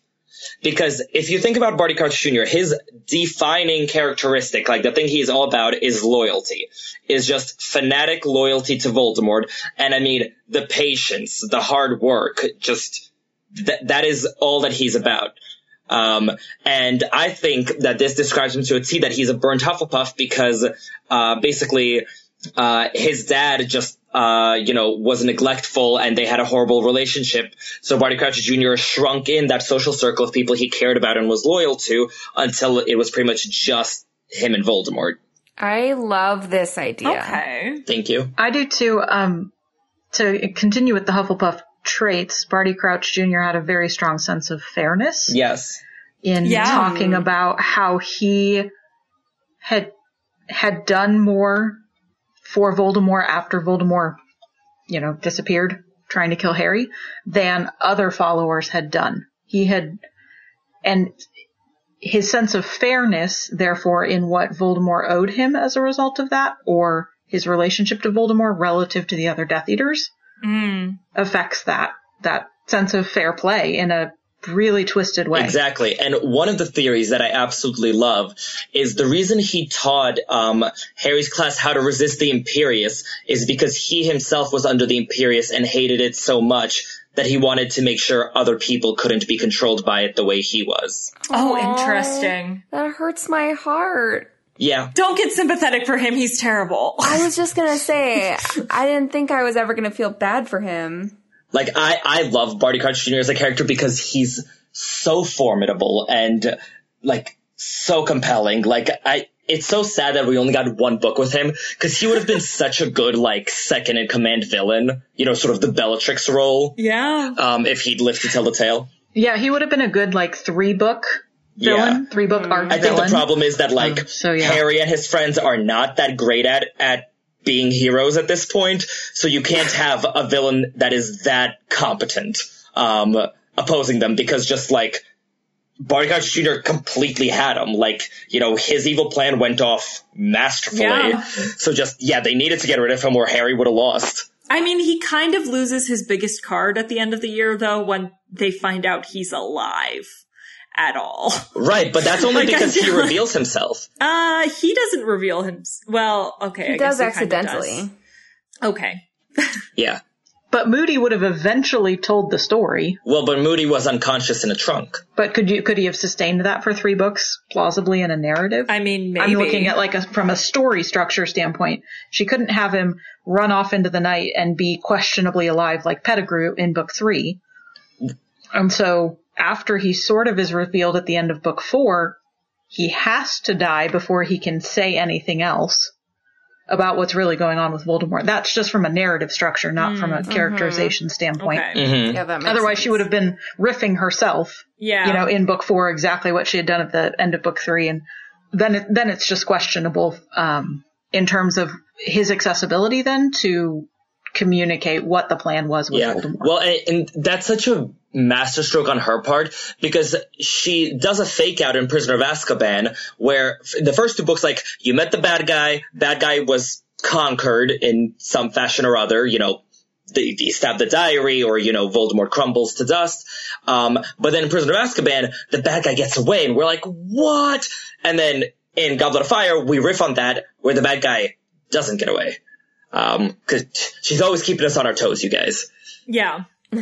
Because if you think about Barty Crouch Jr., his defining characteristic, like the thing he's all about is loyalty, is just fanatic loyalty to Voldemort. And I mean, the patience, the hard work, just, that, that is all that he's about. Um, and I think that this describes him to a T that he's a burnt Hufflepuff because, uh, basically, uh, his dad just, uh, you know, was neglectful and they had a horrible relationship. So Barty Crouch Jr. shrunk in that social circle of people he cared about and was loyal to until it was pretty much just him and Voldemort. I love this idea. okay. Thank you. I do too. Um, to continue with the Hufflepuff traits, Barty Crouch Jr. had a very strong sense of fairness Yes. in Yeah. talking about how he had had done more for Voldemort after Voldemort, you know, disappeared trying to kill Harry than other followers had done. He had, and his sense of fairness, therefore, in what Voldemort owed him as a result of that, or his relationship to Voldemort relative to the other Death Eaters, Mm. affects that, that sense of fair play in a really twisted way. Exactly. And one of the theories that I absolutely love is the reason he taught um, Harry's class how to resist the Imperius is because he himself was under the Imperius and hated it so much that he wanted to make sure other people couldn't be controlled by it the way he was. Oh, Aw. interesting. That hurts my heart. Yeah. Don't get sympathetic for him. He's terrible. I was just gonna say, I didn't think I was ever gonna feel bad for him. Like I, I love Barty Crouch Jr. as a character because he's so formidable and like so compelling. Like I, it's so sad that we only got one book with him because he would have been such a good like second in command villain. You know, sort of the Bellatrix role. yeah. Um, if he'd lived to tell the tale. Yeah, he would have been a good like three book villain, three book arc I think the problem is that like Um, so, yeah. Harry and his friends are not that great at at being heroes at this point, so you can't have a villain that is that competent um opposing them because just like Barty Crouch Jr. completely had him. Like, you know, his evil plan went off masterfully. Yeah. So just, yeah, they needed to get rid of him or Harry would have lost. I mean, he kind of loses his biggest card at the end of the year, though, when they find out he's alive at all. Right, but that's only Like, because he reveals himself. Uh, he doesn't reveal him. Well, okay. He I does guess he accidentally. does. Okay. Yeah. But Moody would have eventually told the story. Well, but Moody was unconscious in a trunk. But could you could he have sustained that for three books plausibly in a narrative? I mean, maybe. I'm looking at like a, from a story structure standpoint. She couldn't have him run off into the night and be questionably alive like Pettigrew in book three. And so after he sort of is revealed at the end of book four, he has to die before he can say anything else about what's really going on with Voldemort. That's just from a narrative structure, not from a characterization standpoint. Okay. hmm Yeah, that makes Otherwise, sense. she would have been riffing herself Yeah. you know, in book four, exactly what she had done at the end of book three. And then, it, then it's just questionable, um, in terms of his accessibility then to communicate what the plan was with Yeah. Voldemort. Well, and, and that's such a masterstroke on her part because she does a fake out in Prisoner of Azkaban where f- the first two books, like, you met the bad guy, bad guy was conquered in some fashion or other, you know, they, they stab the diary or, you know, Voldemort crumbles to dust. Um, but then in Prisoner of Azkaban, the bad guy gets away and we're like, what? And then in Goblet of Fire, we riff on that where the bad guy doesn't get away. Um, cause she's always keeping us on our toes, you guys. Yeah.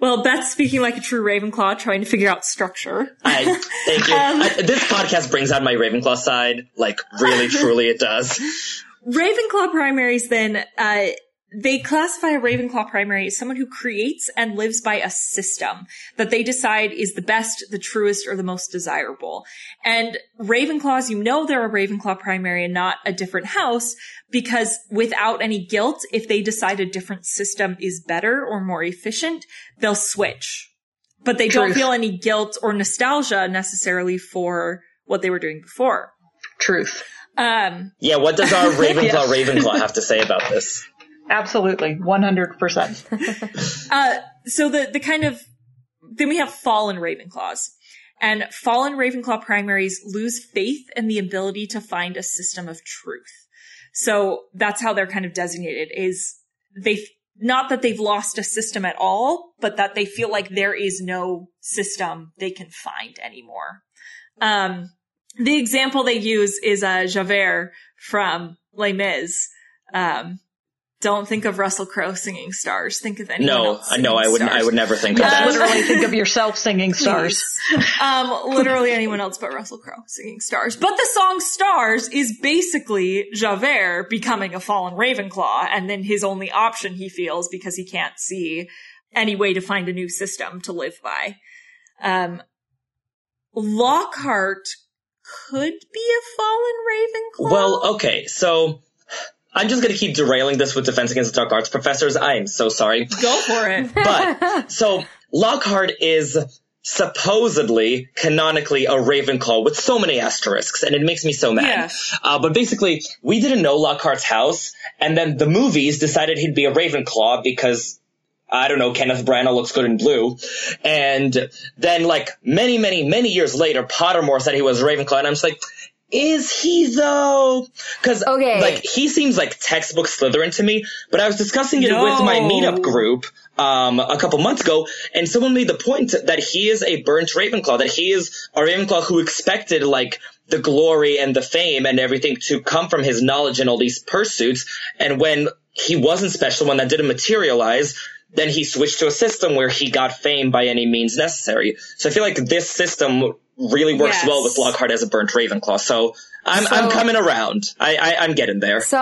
well, Beth's speaking like a true Ravenclaw, trying to figure out structure. I thank you. Um, I, this podcast brings out my Ravenclaw side, like really, truly, it does. Ravenclaw primaries then, uh, they classify a Ravenclaw primary as someone who creates and lives by a system that they decide is the best, the truest, or the most desirable. And Ravenclaws, you know they're a Ravenclaw primary and not a different house because without any guilt, if they decide a different system is better or more efficient, they'll switch. But they don't feel any guilt or nostalgia necessarily for what they were doing before. Truth. Um, Yeah, what does our Ravenclaw Yes. Ravenclaw have to say about this? Absolutely. 100%. Uh, so the, the kind of, then we have fallen Ravenclaws. And fallen Ravenclaw primaries lose faith in the ability to find a system of truth. So that's how they're kind of designated is they, not that they've lost a system at all, but that they feel like there is no system they can find anymore. Um, the example they use is, uh, Javert from Les Mis. Um, don't think of Russell Crowe singing stars. Think of anyone else. No, else. I know I would I would never think of that. Literally think of yourself singing stars. Um, literally anyone else but Russell Crowe singing stars. But the song Stars is basically Javert becoming a fallen Ravenclaw, and then his only option he feels because he can't see any way to find a new system to live by. Um, Lockhart could be a fallen Ravenclaw. Well, okay, so I'm just gonna keep derailing this with Defense Against the Dark Arts professors. I am so sorry. go for it. But so Lockhart is supposedly canonically a Ravenclaw with so many asterisks, and it makes me so mad. Yes. Uh, but basically, we didn't know Lockhart's house, and then the movies decided he'd be a Ravenclaw because I don't know, Kenneth Branagh looks good in blue. And then like many, many, many years later, Pottermore said he was Ravenclaw, and I'm just like, is he though? Cause Okay. like he seems like textbook Slytherin to me, but I was discussing it with my meetup group um a couple months ago, and someone made the point that he is a burnt Ravenclaw, that he is a Ravenclaw who expected like the glory and the fame and everything to come from his knowledge and all these pursuits, and when he wasn't special, when that didn't materialize, then he switched to a system where he got fame by any means necessary. So I feel like this system really works Yes. well with Lockhart as a burnt Ravenclaw. So I'm I'm coming around. I, I I'm getting there. So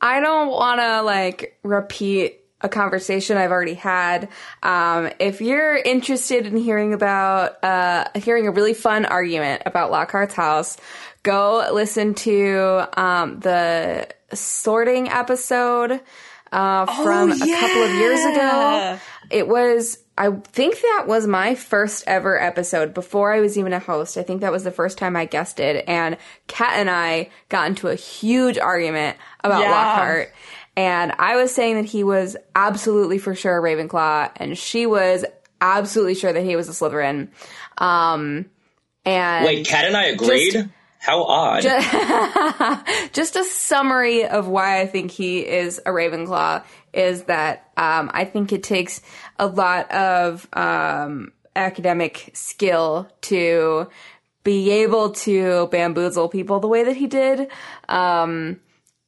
I don't want to like repeat a conversation I've already had. Um, if you're interested in hearing about uh, hearing a really fun argument about Lockhart's house, go listen to um, the sorting episode. Uh, from a couple of years ago. it was I think that was my first ever episode before I was even a host. I think that was the first time I guessed it and Kat and I got into a huge argument about Yeah. Lockhart. And I was saying that he was absolutely for sure a Ravenclaw and she was absolutely sure that he was a Slytherin. Um and Wait, Kat and I agreed? How odd. just a summary of why I think he is a Ravenclaw is that um, I think it takes a lot of um, academic skill to be able to bamboozle people the way that he did, um,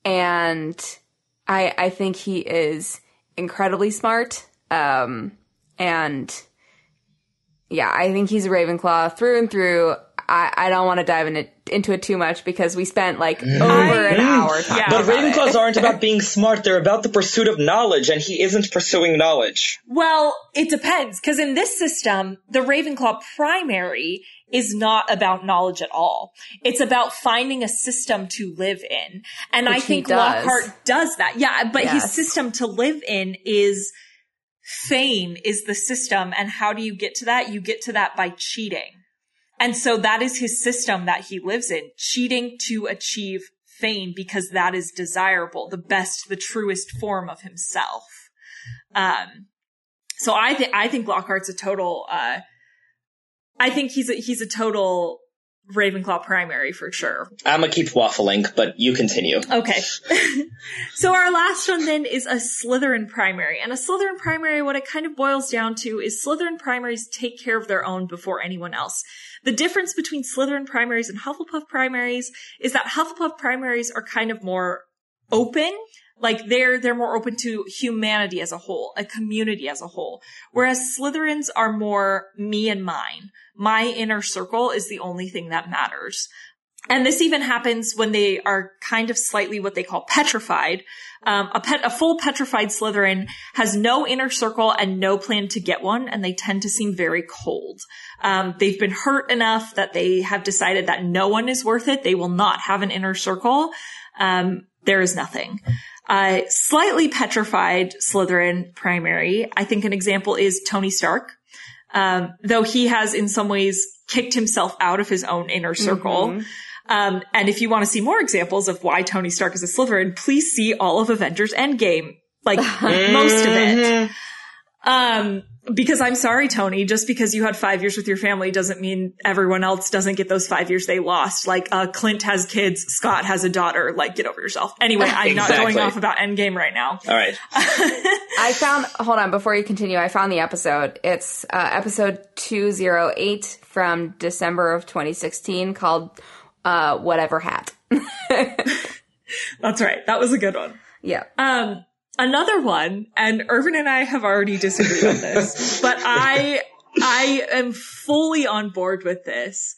and I I think he is incredibly smart, um, and yeah, I think he's a Ravenclaw through and through. I, I don't want to dive in it, into it too much because we spent like over an hour talking Yeah. but about it. Ravenclaws aren't about being smart, they're about the pursuit of knowledge, and he isn't pursuing knowledge. Well, it depends because in this system, the Ravenclaw primary is not about knowledge at all. It's about finding a system to live in. And I Which he think does. Lockhart does that. Yeah, but his system to live in is fame is the system. And how do you get to that? You get to that by cheating. And so that is his system that he lives in, cheating to achieve fame because that is desirable, the best, the truest form of himself. Um, so I think I think Lockhart's a total. Uh, I think he's a, he's a total Ravenclaw primary for sure. I'm gonna keep waffling, but you continue. Okay. so our last one then is a Slytherin primary. And a Slytherin primary, what it kind of boils down to is Slytherin primaries take care of their own before anyone else. The difference between Slytherin primaries and Hufflepuff primaries is that Hufflepuff primaries are kind of more open. Like they're, they're more open to humanity as a whole, a community as a whole. Whereas Slytherins are more me and mine. My inner circle is the only thing that matters. And this even happens when they are kind of slightly what they call petrified. Um, a pet, a full petrified Slytherin has no inner circle and no plan to get one, and they tend to seem very cold. Um, they've been hurt enough that they have decided that no one is worth it. They will not have an inner circle. Um, there is nothing. Uh, slightly petrified Slytherin primary. I think an example is Tony Stark. Um, though he has in some ways kicked himself out of his own inner circle. Um, and if you want to see more examples of why Tony Stark is a Slytherin, please see all of Avengers Endgame. Like most of it. Um, because I'm sorry, Tony, just because you had five years with your family doesn't mean everyone else doesn't get those five years they lost. Like, uh, Clint has kids, Scott has a daughter, like, get over yourself. Anyway, I'm not going off about Endgame right now. All right. I found, hold on, before you continue, I found the episode. It's uh, episode 208 from December of 2016 called uh, Whatever Hat. That's right. That was a good one. yeah. Um, another one, and Irvin and I have already disagreed on this, but I, I am fully on board with this,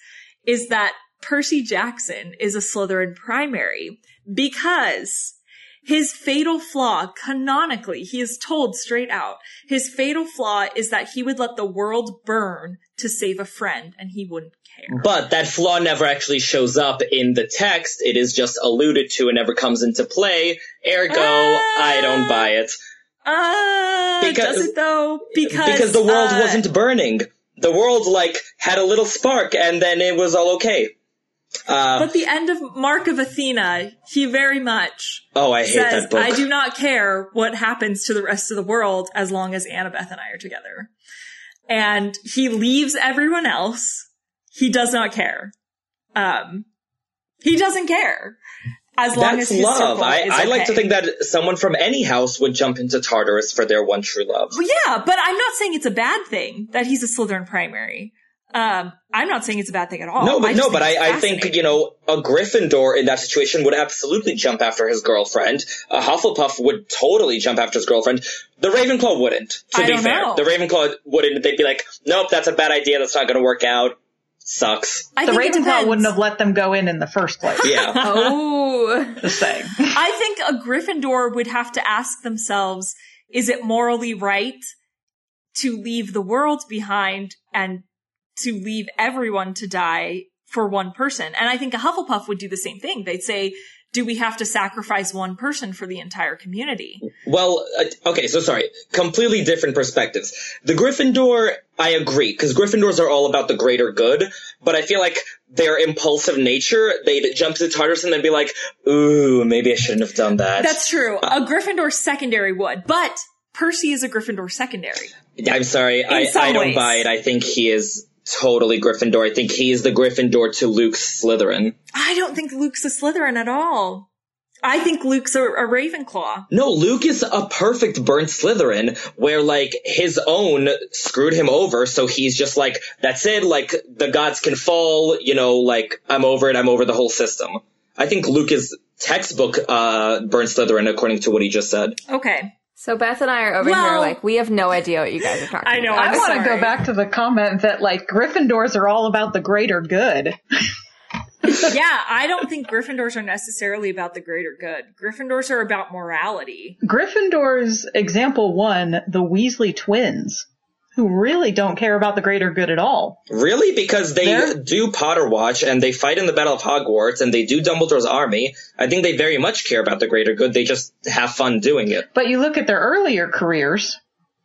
is that Percy Jackson is a Slytherin primary because his fatal flaw, canonically, he is told straight out, his fatal flaw is that he would let the world burn to save a friend and he wouldn't care. But that flaw never actually shows up in the text. It is just alluded to and never comes into play. Ergo, I don't buy it. Uh, Because- does it though? Because, Because the world uh, wasn't burning. The world, like, had a little spark and then it was all okay. Uh, But the end of Mark of Athena, he very much oh, I hate says, that book. I do not care what happens to the rest of the world as long as Annabeth and I are together. And he leaves everyone else. He does not care. Um, he doesn't care. As long That's as his love. I, I like to think that someone from any house would jump into Tartarus for their one true love. Well, yeah, but I'm not saying it's a bad thing that he's a Slytherin primary. Um, I'm not saying it's a bad thing at all. No, but just no, but I, I think you know a Gryffindor in that situation would absolutely jump after his girlfriend. A Hufflepuff would totally jump after his girlfriend. The Ravenclaw wouldn't. To I be fair, know. the Ravenclaw wouldn't. They'd be like, "Nope, that's a bad idea. That's not going to work out. Sucks." I The Ravenclaw wouldn't have let them go in in the first place. Yeah, Oh. Just saying. I think a Gryffindor would have to ask themselves, is it morally right to leave the world behind and to leave everyone to die for one person? And I think a Hufflepuff would do the same thing. They'd say, do we have to sacrifice one person for the entire community? Well, uh, okay, so sorry. Completely different perspectives. The Gryffindor, I agree, because Gryffindors are all about the greater good, but I feel like their impulsive nature, they'd jump to the Tartarus and then be like, ooh, maybe I shouldn't have done that. That's true. A Gryffindor secondary would, but Percy is a Gryffindor secondary. I'm sorry, I, I don't ways. buy it. I think he is totally Gryffindor. I think he's the Gryffindor to Luke's Slytherin. I don't think Luke's a Slytherin at all. I think Luke's a, a Ravenclaw. No, Luke is a perfect burnt Slytherin where like his own screwed him over, so he's just like, that's it, like the gods can fall, you know, like I'm over it, I'm over the whole system. I think Luke is textbook uh burnt Slytherin according to what he just said. Okay. So Beth and I are over here like we have no idea what you guys are talking I know, about. I'm I want to go back to the comment that like Gryffindors are all about the greater good. yeah, I don't think Gryffindors are necessarily about the greater good. Gryffindors are about morality. Gryffindors, example one, the Weasley twins, who really don't care about the greater good at all. Really? Because they They're- do Potterwatch and they fight in the Battle of Hogwarts and they do Dumbledore's army. I think they very much care about the greater good. They just have fun doing it. But you look at their earlier careers,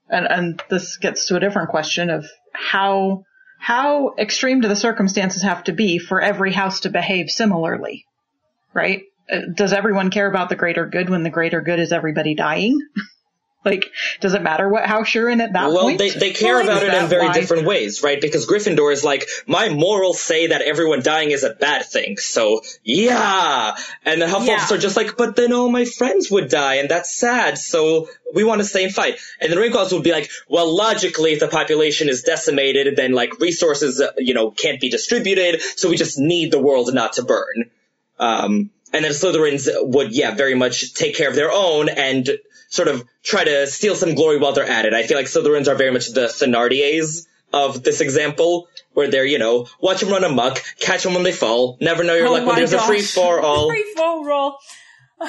and, and this gets to a different question of how how extreme do the circumstances have to be for every house to behave similarly, right? Uh, Does everyone care about the greater good when the greater good is everybody dying? like, does it matter what house you're in at that Well, point? Well, they, they care Well, about it in very why- different ways, right? Because Gryffindor is like, my morals say that everyone dying is a bad thing, so yeah! And the Hufflepuffs Yeah. are just like, but then all my friends would die, and that's sad, so we want to stay and fight. And the Ravenclaws would be like, well, logically, if the population is decimated, then like resources, uh, you know, can't be distributed, so we just need the world not to burn. Um, and then Slytherins would, yeah, very much take care of their own and sort of try to steal some glory while they're at it. I feel like Slytherins are very much the Thenardiers of this example, where they're, you know, watch them run amok, catch them when they fall, never know your Oh luck when there's a free gosh. for all. Free for roll.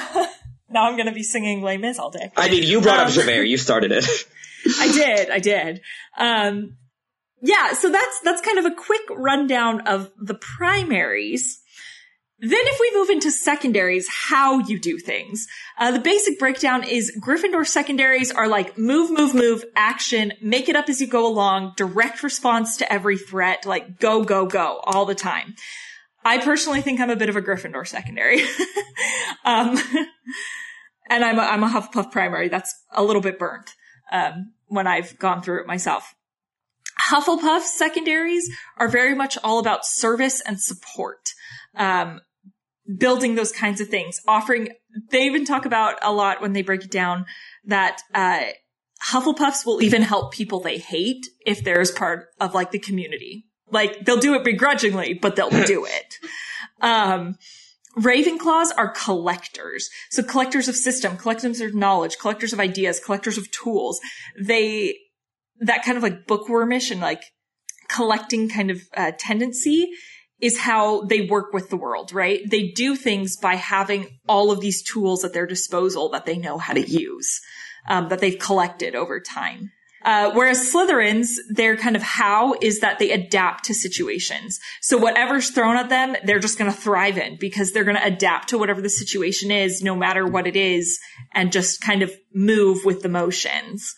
now I'm going to be singing Les Mis all day. I mean, you brought Um, up Javert, you started it. I did, I did. Um, yeah, so that's that's kind of a quick rundown of the primaries. Then, if we move into secondaries, how you do things. Uh, the basic breakdown is Gryffindor secondaries are like move, move, move, action, make it up as you go along, direct response to every threat, like go, go, go all the time. I personally think I'm a bit of a Gryffindor secondary. um, and I'm a, I'm a Hufflepuff primary. That's a little bit burnt um, when I've gone through it myself. Hufflepuff secondaries are very much all about service and support, um, building those kinds of things, offering. They even talk about a lot when they break it down that uh, Hufflepuffs will even help people they hate if they're as part of like the community. Like they'll do it begrudgingly, but they'll do it. Um, Ravenclaws are collectors. So collectors of system, collectors of knowledge, collectors of ideas, collectors of tools. They, that kind of like bookwormish and like collecting kind of uh, tendency is how they work with the world, right? They do things by having all of these tools at their disposal that they know how to use, um, that they've collected over time. Uh, whereas Slytherins, their kind of how is that they adapt to situations. So whatever's thrown at them, they're just going to thrive in because they're going to adapt to whatever the situation is, no matter what it is, and just kind of move with the motions.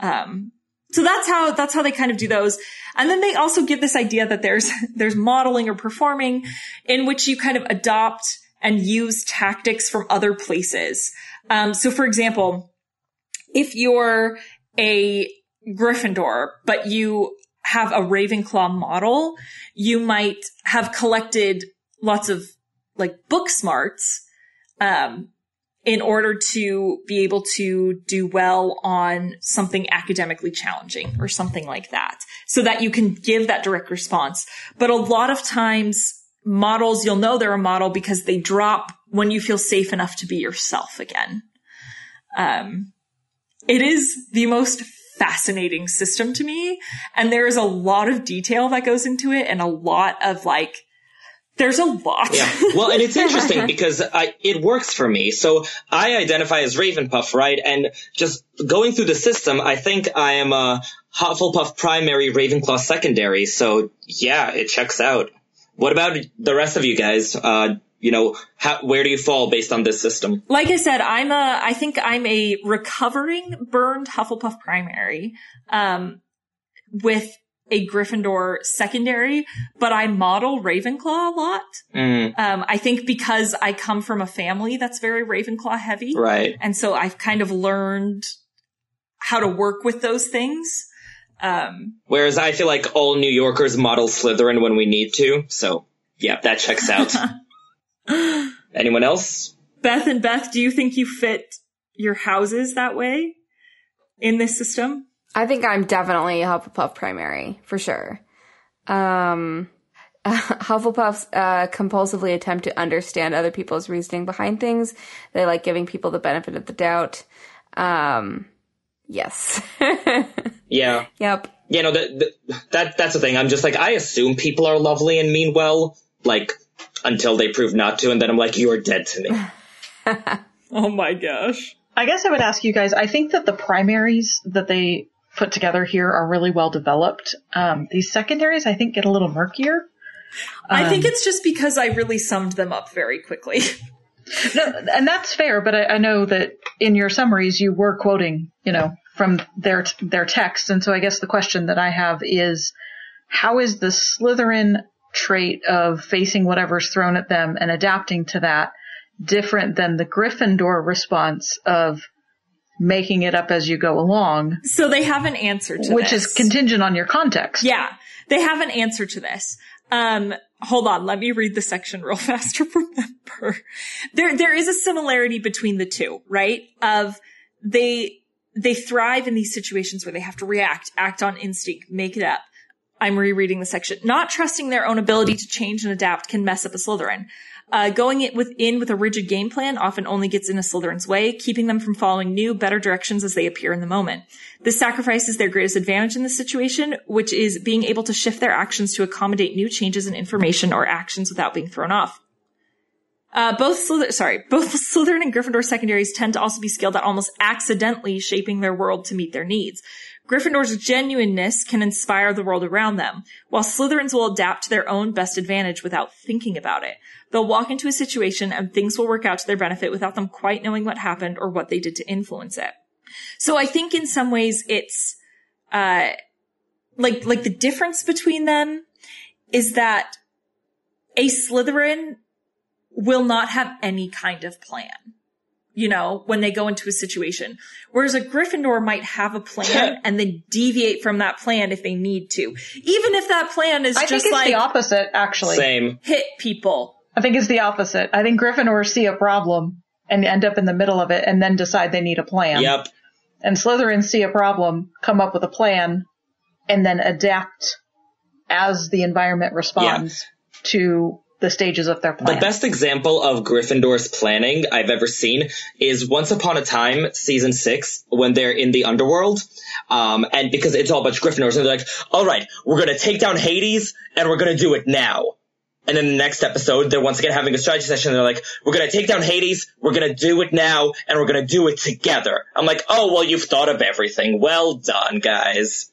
Um, so that's how that's how they kind of do those. And then they also give this idea that there's there's modeling or performing in which you kind of adopt and use tactics from other places. Um, so for example, if you're a Gryffindor, but you have a Ravenclaw model, you might have collected lots of like book smarts, um, in order to be able to do well on something academically challenging or something like that so that you can give that direct response. But a lot of times models, you'll know they're a model because they drop when you feel safe enough to be yourself again. Um, it is the most fascinating system to me. And there is a lot of detail that goes into it and a lot of like, there's a lot. Yeah. Well, and it's interesting because I, it works for me. So I identify as Ravenpuff, right? And just going through the system, I think I am a Hufflepuff primary, Ravenclaw secondary. So yeah, it checks out. What about the rest of you guys? Uh, you know, how, where do you fall based on this system? Like I said, I'm a, I think I'm a recovering burned Hufflepuff primary, um, with a Gryffindor secondary, but I model Ravenclaw a lot. Mm, Um, I think because I come from a family that's very Ravenclaw heavy. right. And so I've kind of learned how to work with those things. Um, Whereas I feel like all New Yorkers model Slytherin when we need to. So yeah, that checks out. Anyone else? Beth and Beth, do you think you fit your houses that way in this system? I think I'm definitely a Hufflepuff primary for sure. Um, Hufflepuffs uh, compulsively attempt to understand other people's reasoning behind things. They like giving people the benefit of the doubt. Um, yes. Yeah. yep. You know, that, that, that's the thing. I'm just like, I assume people are lovely and mean well, like, until they prove not to, and then I'm like, you're dead to me. Oh my gosh. I guess I would ask you guys. I think that the primaries that they put together here are really well developed. Um, these secondaries, I think, get a little murkier. I think Um, it's just because I really summed them up very quickly. No, and that's fair, but I, I know that in your summaries you were quoting, you know, from their their text, and so I guess the question that I have is, how is the Slytherin trait of facing whatever's thrown at them and adapting to that different than the Gryffindor response of making it up as you go along, so they have an answer to this. which this. is contingent on your context? Yeah, they have an answer to this. Um, hold on, let me read the section real fast to remember. There, there is a similarity between the two, right? Of they, they thrive in these situations where they have to react, act on instinct, make it up. I'm rereading the section. Not trusting their own ability to change and adapt can mess up a Slytherin. Uh, going it within with a rigid game plan often only gets in a Slytherin's way, keeping them from following new, better directions as they appear in the moment. This sacrifices their greatest advantage in this situation, which is being able to shift their actions to accommodate new changes in information or actions without being thrown off. Uh, both Slytherin, sorry, both Slytherin and Gryffindor secondaries tend to also be skilled at almost accidentally shaping their world to meet their needs. Gryffindor's genuineness can inspire the world around them, while Slytherins will adapt to their own best advantage without thinking about it. They'll walk into a situation and things will work out to their benefit without them quite knowing what happened or what they did to influence it. So I think in some ways it's, uh, like, like the difference between them is that a Slytherin will not have any kind of plan, you know, when they go into a situation. Whereas a Gryffindor might have a plan and then deviate from that plan if they need to. Even if that plan is I think just it's like the opposite, actually. Same. hit people. I think it's the opposite. I think Gryffindors see a problem and end up in the middle of it and then decide they need a plan. Yep. And Slytherins see a problem, come up with a plan, and then adapt as the environment responds to the stages of their plan. The best example of Gryffindor's planning I've ever seen is Once Upon a Time, season six, when they're in the underworld. Um, and because it's all a bunch of Gryffindors, and they're like, all right, we're gonna take down Hades, and we're gonna do it now. And then the next episode, they're once again having a strategy session. They're like, we're gonna take down Hades, we're gonna do it now, and we're gonna do it together. I'm like, oh, well, you've thought of everything. Well done, guys.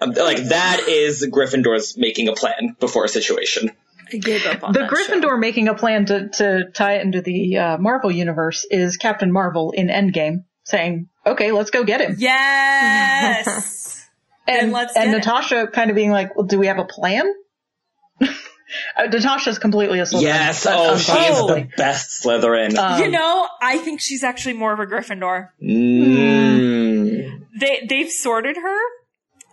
Um, like, that is Gryffindor's making a plan before a situation. I gave up on the that Gryffindor show. making a plan to, to tie it into the uh, Marvel universe is Captain Marvel in Endgame saying, okay, let's go get him. Yes. And, Then let's and get it. Natasha kind of being like, well, do we have a plan? uh, Natasha's completely a Slytherin. Yes, but oh, she is the best Slytherin. Um, you know, I think she's actually more of a Gryffindor. Mm. They they've sorted her.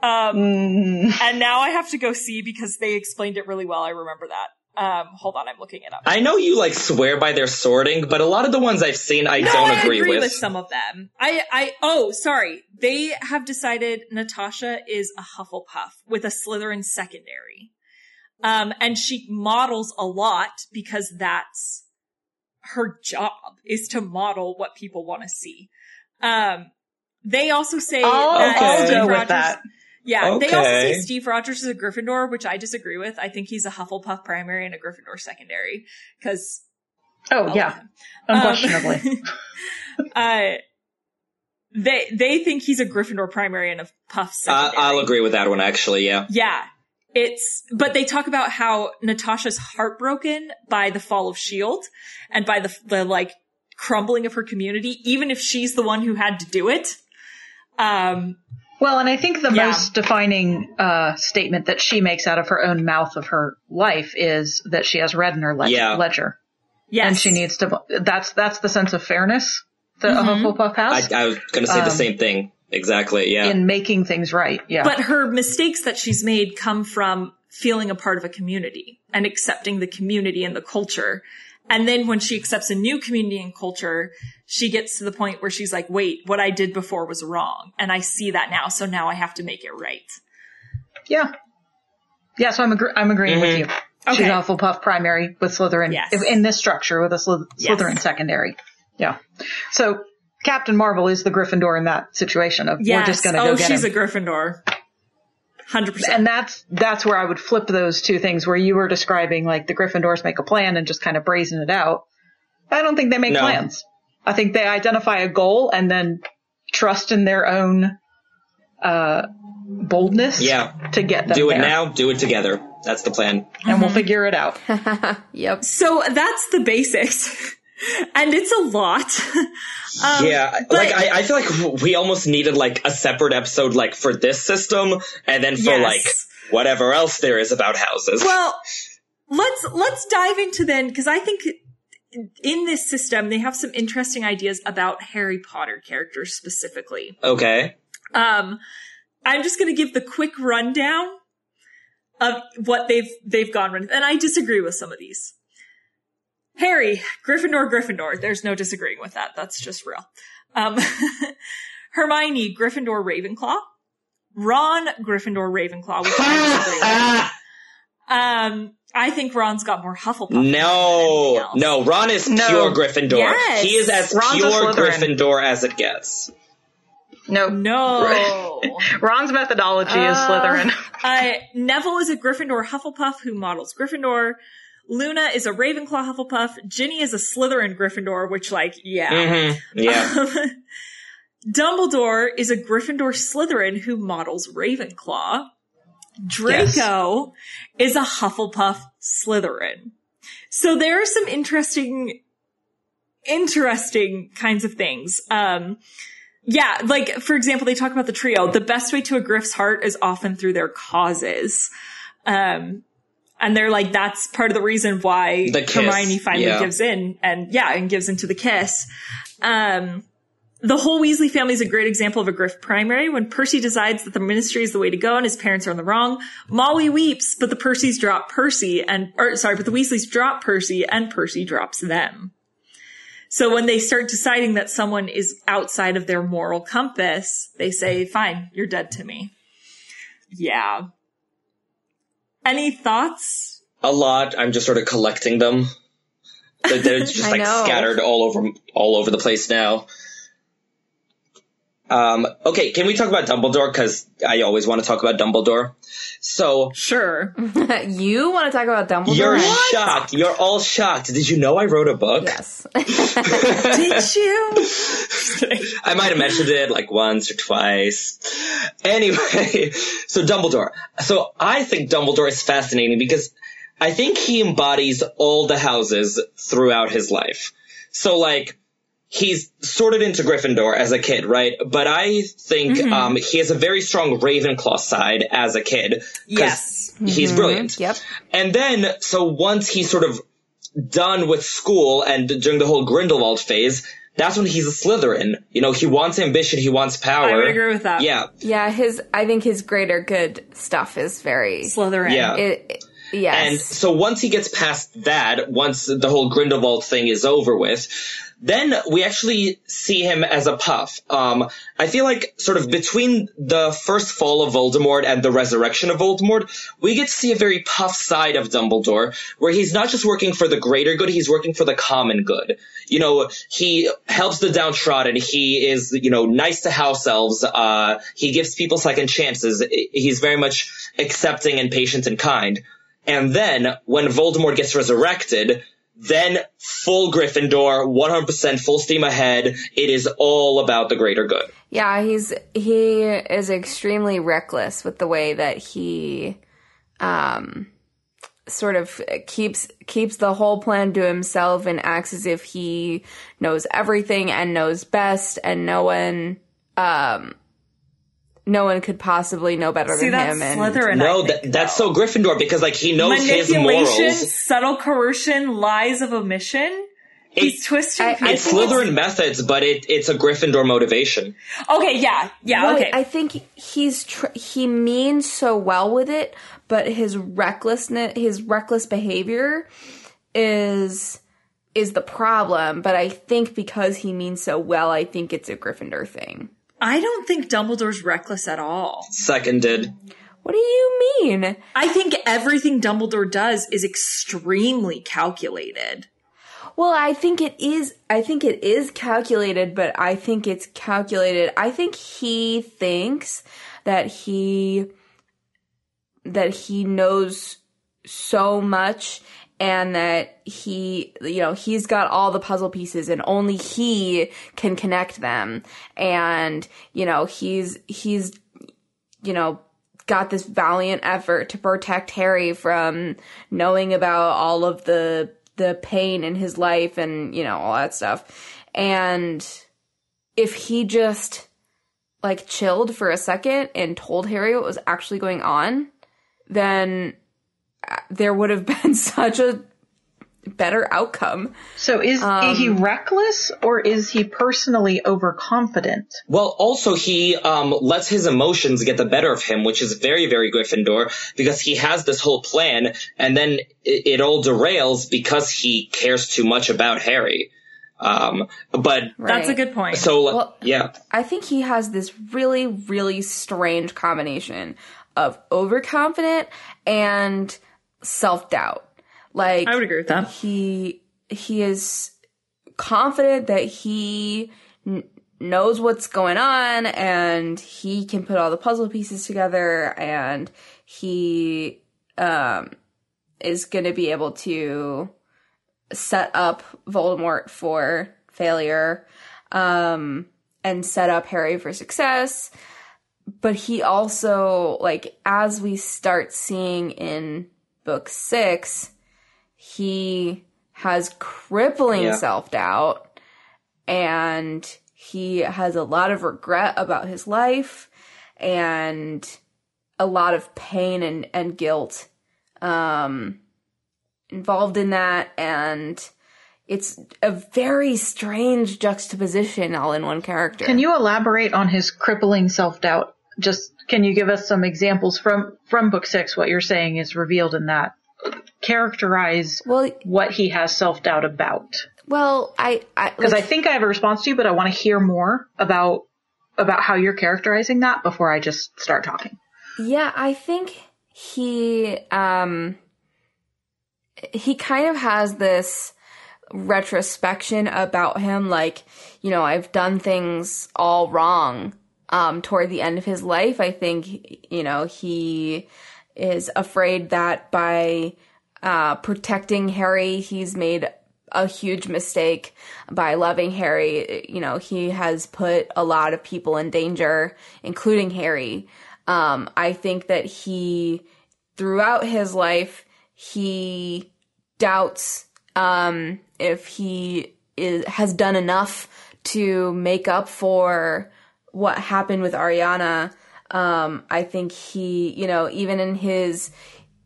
Um, mm, and now I have to go see because they explained it really well. I remember that. Um, hold on, I'm looking it up. I know you like swear by their sorting, but a lot of the ones I've seen I no, don't I agree, agree with. with some of them. I, I, oh, sorry. They have decided Natasha is a Hufflepuff with a Slytherin secondary. Um, and she models a lot because that's her job is to model what people want to see. Um, they also say I'll, that I'll Steve go with Rogers, that. yeah, they also say Steve Rogers is a Gryffindor, which I disagree with. I think he's a Hufflepuff primary and a Gryffindor secondary because Oh, yeah, unquestionably. uh, they they think he's a Gryffindor primary and a Puff Uh. I'll agree with that one actually, yeah. Yeah, it's but they talk about how Natasha's heartbroken by the fall of Shield and by the the like crumbling of her community, even if she's the one who had to do it. Um, Well, and I think the Yeah. most defining uh, statement that she makes out of her own mouth of her life is that she has red in her ledger. Yeah. ledger. yes, And she needs to, that's, that's the sense of fairness that a Hufflepuff I, has I was going to say the Um, same thing. Exactly. Yeah. in making things right. Yeah. but her mistakes that she's made come from feeling a part of a community and accepting the community and the culture. And then when she accepts a new community and culture, she gets to the point where she's like, wait, what I did before was wrong. And I see that now. So now I have to make it right. yeah. Yeah, so I'm, agr- I'm agreeing with mm-hmm. you. She's Okay. a Hufflepuff primary with Slytherin Yes. in this structure with a Slyth- Yes. Slytherin secondary. Yeah. So Captain Marvel is the Gryffindor in that situation of Yes. we're just going to oh, go get she's him. a Gryffindor. 100%. and that's that's where I would flip those two things where you were describing like the Gryffindors make a plan and just kind of brazen it out. I don't think they make No. plans. I think they identify a goal and then trust in their own uh boldness Yeah. to get them do it there. now. Do it together. That's the plan. and we'll figure it out. Yep. So that's the basics. and it's a lot. Um, yeah, but- like I, I feel like we almost needed like a separate episode like for this system, and then for Yes. like whatever else there is about houses. Well, let's let's dive into then because I think in this system they have some interesting ideas about Harry Potter characters specifically. okay. Um, I'm just going to give the quick rundown of what they've they've gone with, and I disagree with some of these. Harry, Gryffindor, Gryffindor. There's no disagreeing with that. That's just real. Um, Hermione, Gryffindor, Ravenclaw. Ron, Gryffindor, Ravenclaw. Which I. Um, I think Ron's got more Hufflepuff. No, no. Ron is No. pure Gryffindor. Yes. He is as Ron's pure Gryffindor as it gets. No, No. Ron's methodology is Slytherin. Uh, Neville is a Gryffindor Hufflepuff who models Gryffindor. Luna is a Ravenclaw Hufflepuff. Ginny is a Slytherin Gryffindor, which, like, yeah. hmm Yeah. Dumbledore is a Gryffindor Slytherin who models Ravenclaw. Draco is a Hufflepuff Slytherin. So there are some interesting, interesting kinds of things. Um, yeah, like, for example, they talk about the trio. The best way to a Griff's heart is often through their causes. Um, and they're like, that's part of the reason why The kiss, Hermione finally yeah. gives in and yeah, and gives into the kiss. Um, the whole Weasley family is a great example of a Griff primary. When Percy decides that the ministry is the way to go and his parents are in the wrong, Molly weeps, but the Percys drop Percy and, or sorry, but the Weasleys drop Percy and Percy drops them. So when they start deciding that someone is outside of their moral compass, they say, fine, you're dead to me. Yeah. Any thoughts? A lot. I'm just sort of collecting them. They're, just like know. scattered all over all over the place now. Um, okay, can we talk about Dumbledore? Because I always want to talk about Dumbledore. So Sure. you want to talk about Dumbledore? you're shocked. You're all shocked. Did you know I wrote a book? Yes. Did you? I might have mentioned it like once or twice. Anyway, so Dumbledore. So I think Dumbledore is fascinating because I think he embodies all the houses throughout his life. So like, he's sorted into Gryffindor as a kid, right? But I think, um, he has a very strong Ravenclaw side as a kid. Yes. He's brilliant. Yep. And then, so once he's sort of done with school and during the whole Grindelwald phase, that's when he's a Slytherin. You know, he wants ambition, he wants power. I would agree with that. Yeah. Yeah, his. I think his greater good stuff is very. Slytherin. Yeah. It, it- yes. And so once he gets past that, once the whole Grindelwald thing is over with, then we actually see him as a puff. Um, I feel like sort of between the first fall of Voldemort and the resurrection of Voldemort, we get to see a very puff side of Dumbledore, where he's not just working for the greater good, he's working for the common good. You know, he helps the downtrodden, he is, you know, nice to house elves, uh, he gives people second chances, he's very much accepting and patient and kind. And then when Voldemort gets resurrected, then full Gryffindor, 100% full steam ahead. It is all about the greater good. yeah, he's he is extremely reckless with the way that he um, sort of keeps keeps the whole plan to himself and acts as if he knows everything and knows best, and no one, um, no one could possibly know better See, than that's him. And Slytherin. No, I that, that's though. so Gryffindor because like he knows his manipulation, morals. subtle coercion, lies of omission. He's twisting. I- I people. It's Slytherin methods, but it, it's a Gryffindor motivation. Okay, yeah, yeah, Right, okay. I think he's tr- he means so well with it, but his recklessness, his reckless behavior, is is the problem. But I think because he means so well, I think it's a Gryffindor thing. I don't think Dumbledore's reckless at all. Seconded. What do you mean? I think everything Dumbledore does is extremely calculated. Well, I think it is. I think it is calculated, but I think it's calculated. I think he thinks that he that he knows so much and that he you know he's got all the puzzle pieces and only he can connect them. And you know he's he's you know got this valiant effort to protect Harry from knowing about all of the the pain in his life and you know all that stuff. And if he just like chilled for a second and told Harry what was actually going on then there would have been such a better outcome So is is he reckless or is he personally overconfident? Well, also he um, lets his emotions get the better of him, which is very, very Gryffindor, because he has this whole plan, and then it, it all derails because he cares too much about Harry. Um, but That's a good point. so Well- yeah, I think he has this really, really strange combination of overconfident and self doubt. Like I would agree with that. he he is confident that he n- knows what's going on and he can put all the puzzle pieces together and he um is going to be able to set up Voldemort for failure um and set up Harry for success but he also like as we start seeing in book 6 he has crippling Yeah. self-doubt and he has a lot of regret about his life and a lot of pain and, and guilt um involved in that and it's a very strange juxtaposition all in one character. Can you elaborate on his crippling self-doubt? Just can you give us some examples from from book 6 what you're saying is revealed in that? Characterize well, what he has self-doubt about. well, I, I, Because like- I think I have a response to you, but I want to hear more about about how you're characterizing that before I just start talking. Yeah, I think he um he kind of has this retrospection about him like, you know, I've done things all wrong um toward the end of his life. I think, you know, he is afraid that by uh protecting Harry, he's made a huge mistake by loving Harry. You know, he has put a lot of people in danger, including Harry. Um, I think that he, throughout his life, he doubts um, if he is, has done enough to make up for what happened with Ariana. Um, I think he, you know, even in his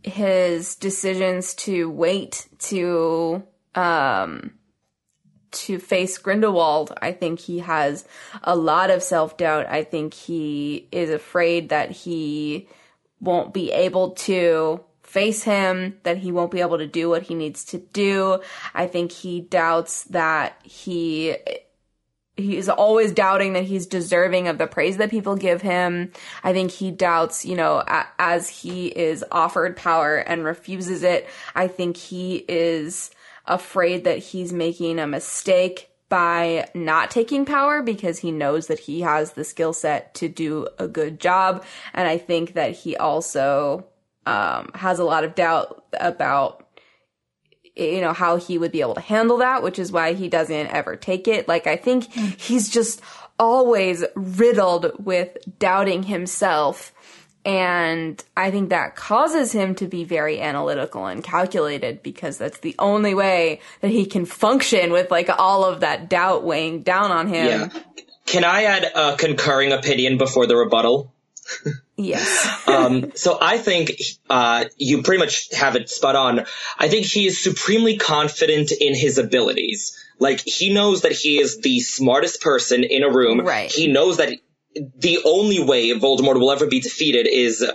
his decisions to wait to um to face Grindelwald, I think he has a lot of self doubt. I think he is afraid that he won't be able to face him, that he won't be able to do what he needs to do. I think he doubts that he he's always doubting that he's deserving of the praise that people give him. I think he doubts, you know, a- as he is offered power and refuses it. I think he is afraid that he's making a mistake by not taking power because he knows that he has the skill set to do a good job. And I think that he also um, has a lot of doubt about you know how he would be able to handle that which is why he doesn't ever take it like i think he's just always riddled with doubting himself And I think that causes him to be very analytical and calculated because that's the only way that he can function with like all of that doubt weighing down on him. Yeah. Can I add a concurring opinion before the rebuttal? Yes. um, so I think uh, you pretty much have it spot on. I think he is supremely confident in his abilities. Like he knows that he is the smartest person in a room. Right. He knows that the only way Voldemort will ever be defeated is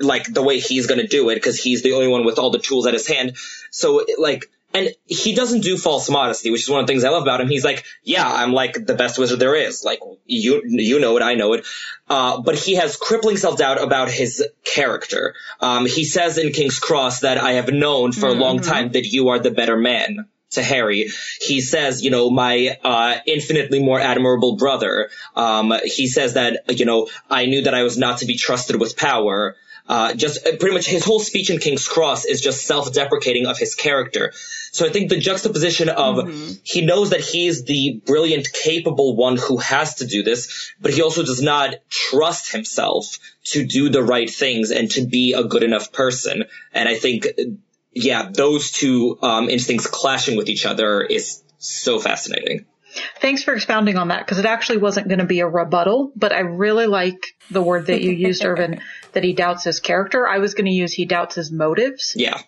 like the way he's going to do it because he's the only one with all the tools at his hand. So like and he doesn't do false modesty, which is one of the things I love about him. He's like, yeah, I'm like the best wizard there is. Like, you, you know it, I know it. Uh, but he has crippling self-doubt about his character. Um, he says in King's Cross that I have known for mm-hmm. a long time that you are the better man to Harry. He says, you know, my uh, infinitely more admirable brother. Um, he says that, you know, I knew that I was not to be trusted with power. Uh, just uh, pretty much his whole speech in King's Cross is just self-deprecating of his character. So I think the juxtaposition of mm-hmm. he knows that he's the brilliant, capable one who has to do this, but he also does not trust himself to do the right things and to be a good enough person. And I think, yeah, those two um, instincts clashing with each other is so fascinating. Thanks for expounding on that because it actually wasn't going to be a rebuttal, but I really like the word that you used, Irvin, that he doubts his character. I was going to use he doubts his motives. Yeah.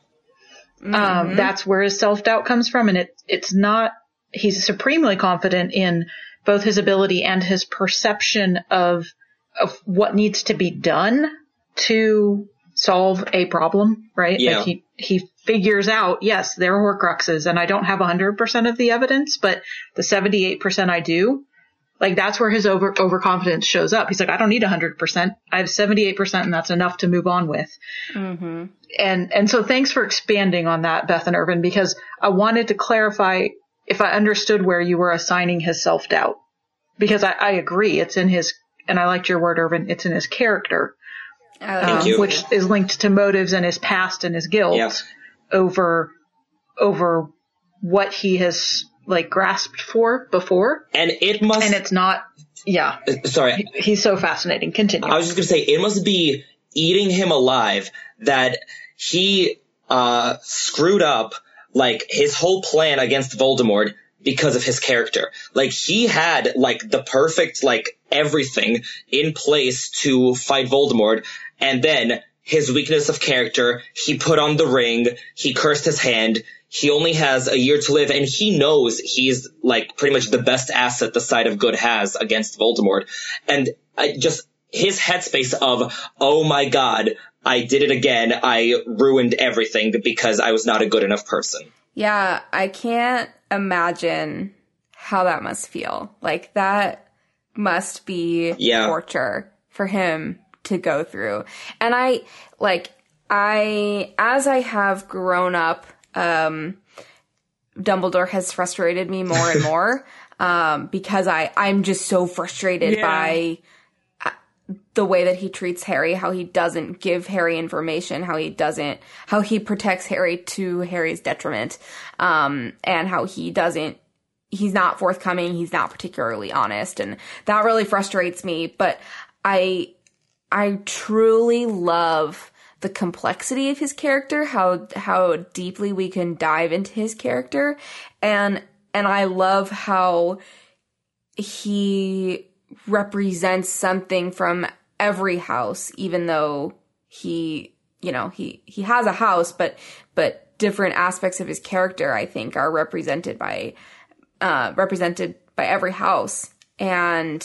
Um, mm-hmm. Um, that's where his self doubt comes from, and it it's not. He's supremely confident in both his ability and his perception of of what needs to be done to solve a problem, right? Yeah. Like he he figures out, yes, there are Horcruxes, and I don't have 100% of the evidence, but the 78% I do. Like that's where his over overconfidence shows up. He's like, I don't need 100%. I have 78%, and that's enough to move on with. Mm-hmm. And and so thanks for expanding on that, Beth and Irvin, because I wanted to clarify if I understood where you were assigning his self doubt, because I, I agree, it's in his, and I liked your word, Irvin, it's in his character. Um, which is linked to motives and his past and his guilt. Yes over over what he has like grasped for before. And it must And it's not yeah. Uh, sorry. He's so fascinating. Continue. I was just going to say it must be eating him alive that he uh screwed up like his whole plan against Voldemort because of his character. Like he had like the perfect like everything in place to fight Voldemort and then his weakness of character. He put on the ring. He cursed his hand. He only has a year to live and he knows he's like pretty much the best asset the side of good has against Voldemort. And I just, his headspace of, oh my god, I did it again. I ruined everything because I was not a good enough person. Yeah, I can't imagine how that must feel. Like that must be yeah. torture for him to go through. And I like I as I have grown up, um Dumbledore has frustrated me more and more um because I I'm just so frustrated yeah. by uh, the way that he treats Harry, how he doesn't give Harry information, how he doesn't, how he protects Harry to Harry's detriment, um, and how he doesn't, he's not forthcoming, he's not particularly honest, and that really frustrates me. But I, I truly love the complexity of his character, how how deeply we can dive into his character, and and I love how he represents something from every house, even though he you know he he has a house, but but different aspects of his character I think are represented by uh, represented by every house, and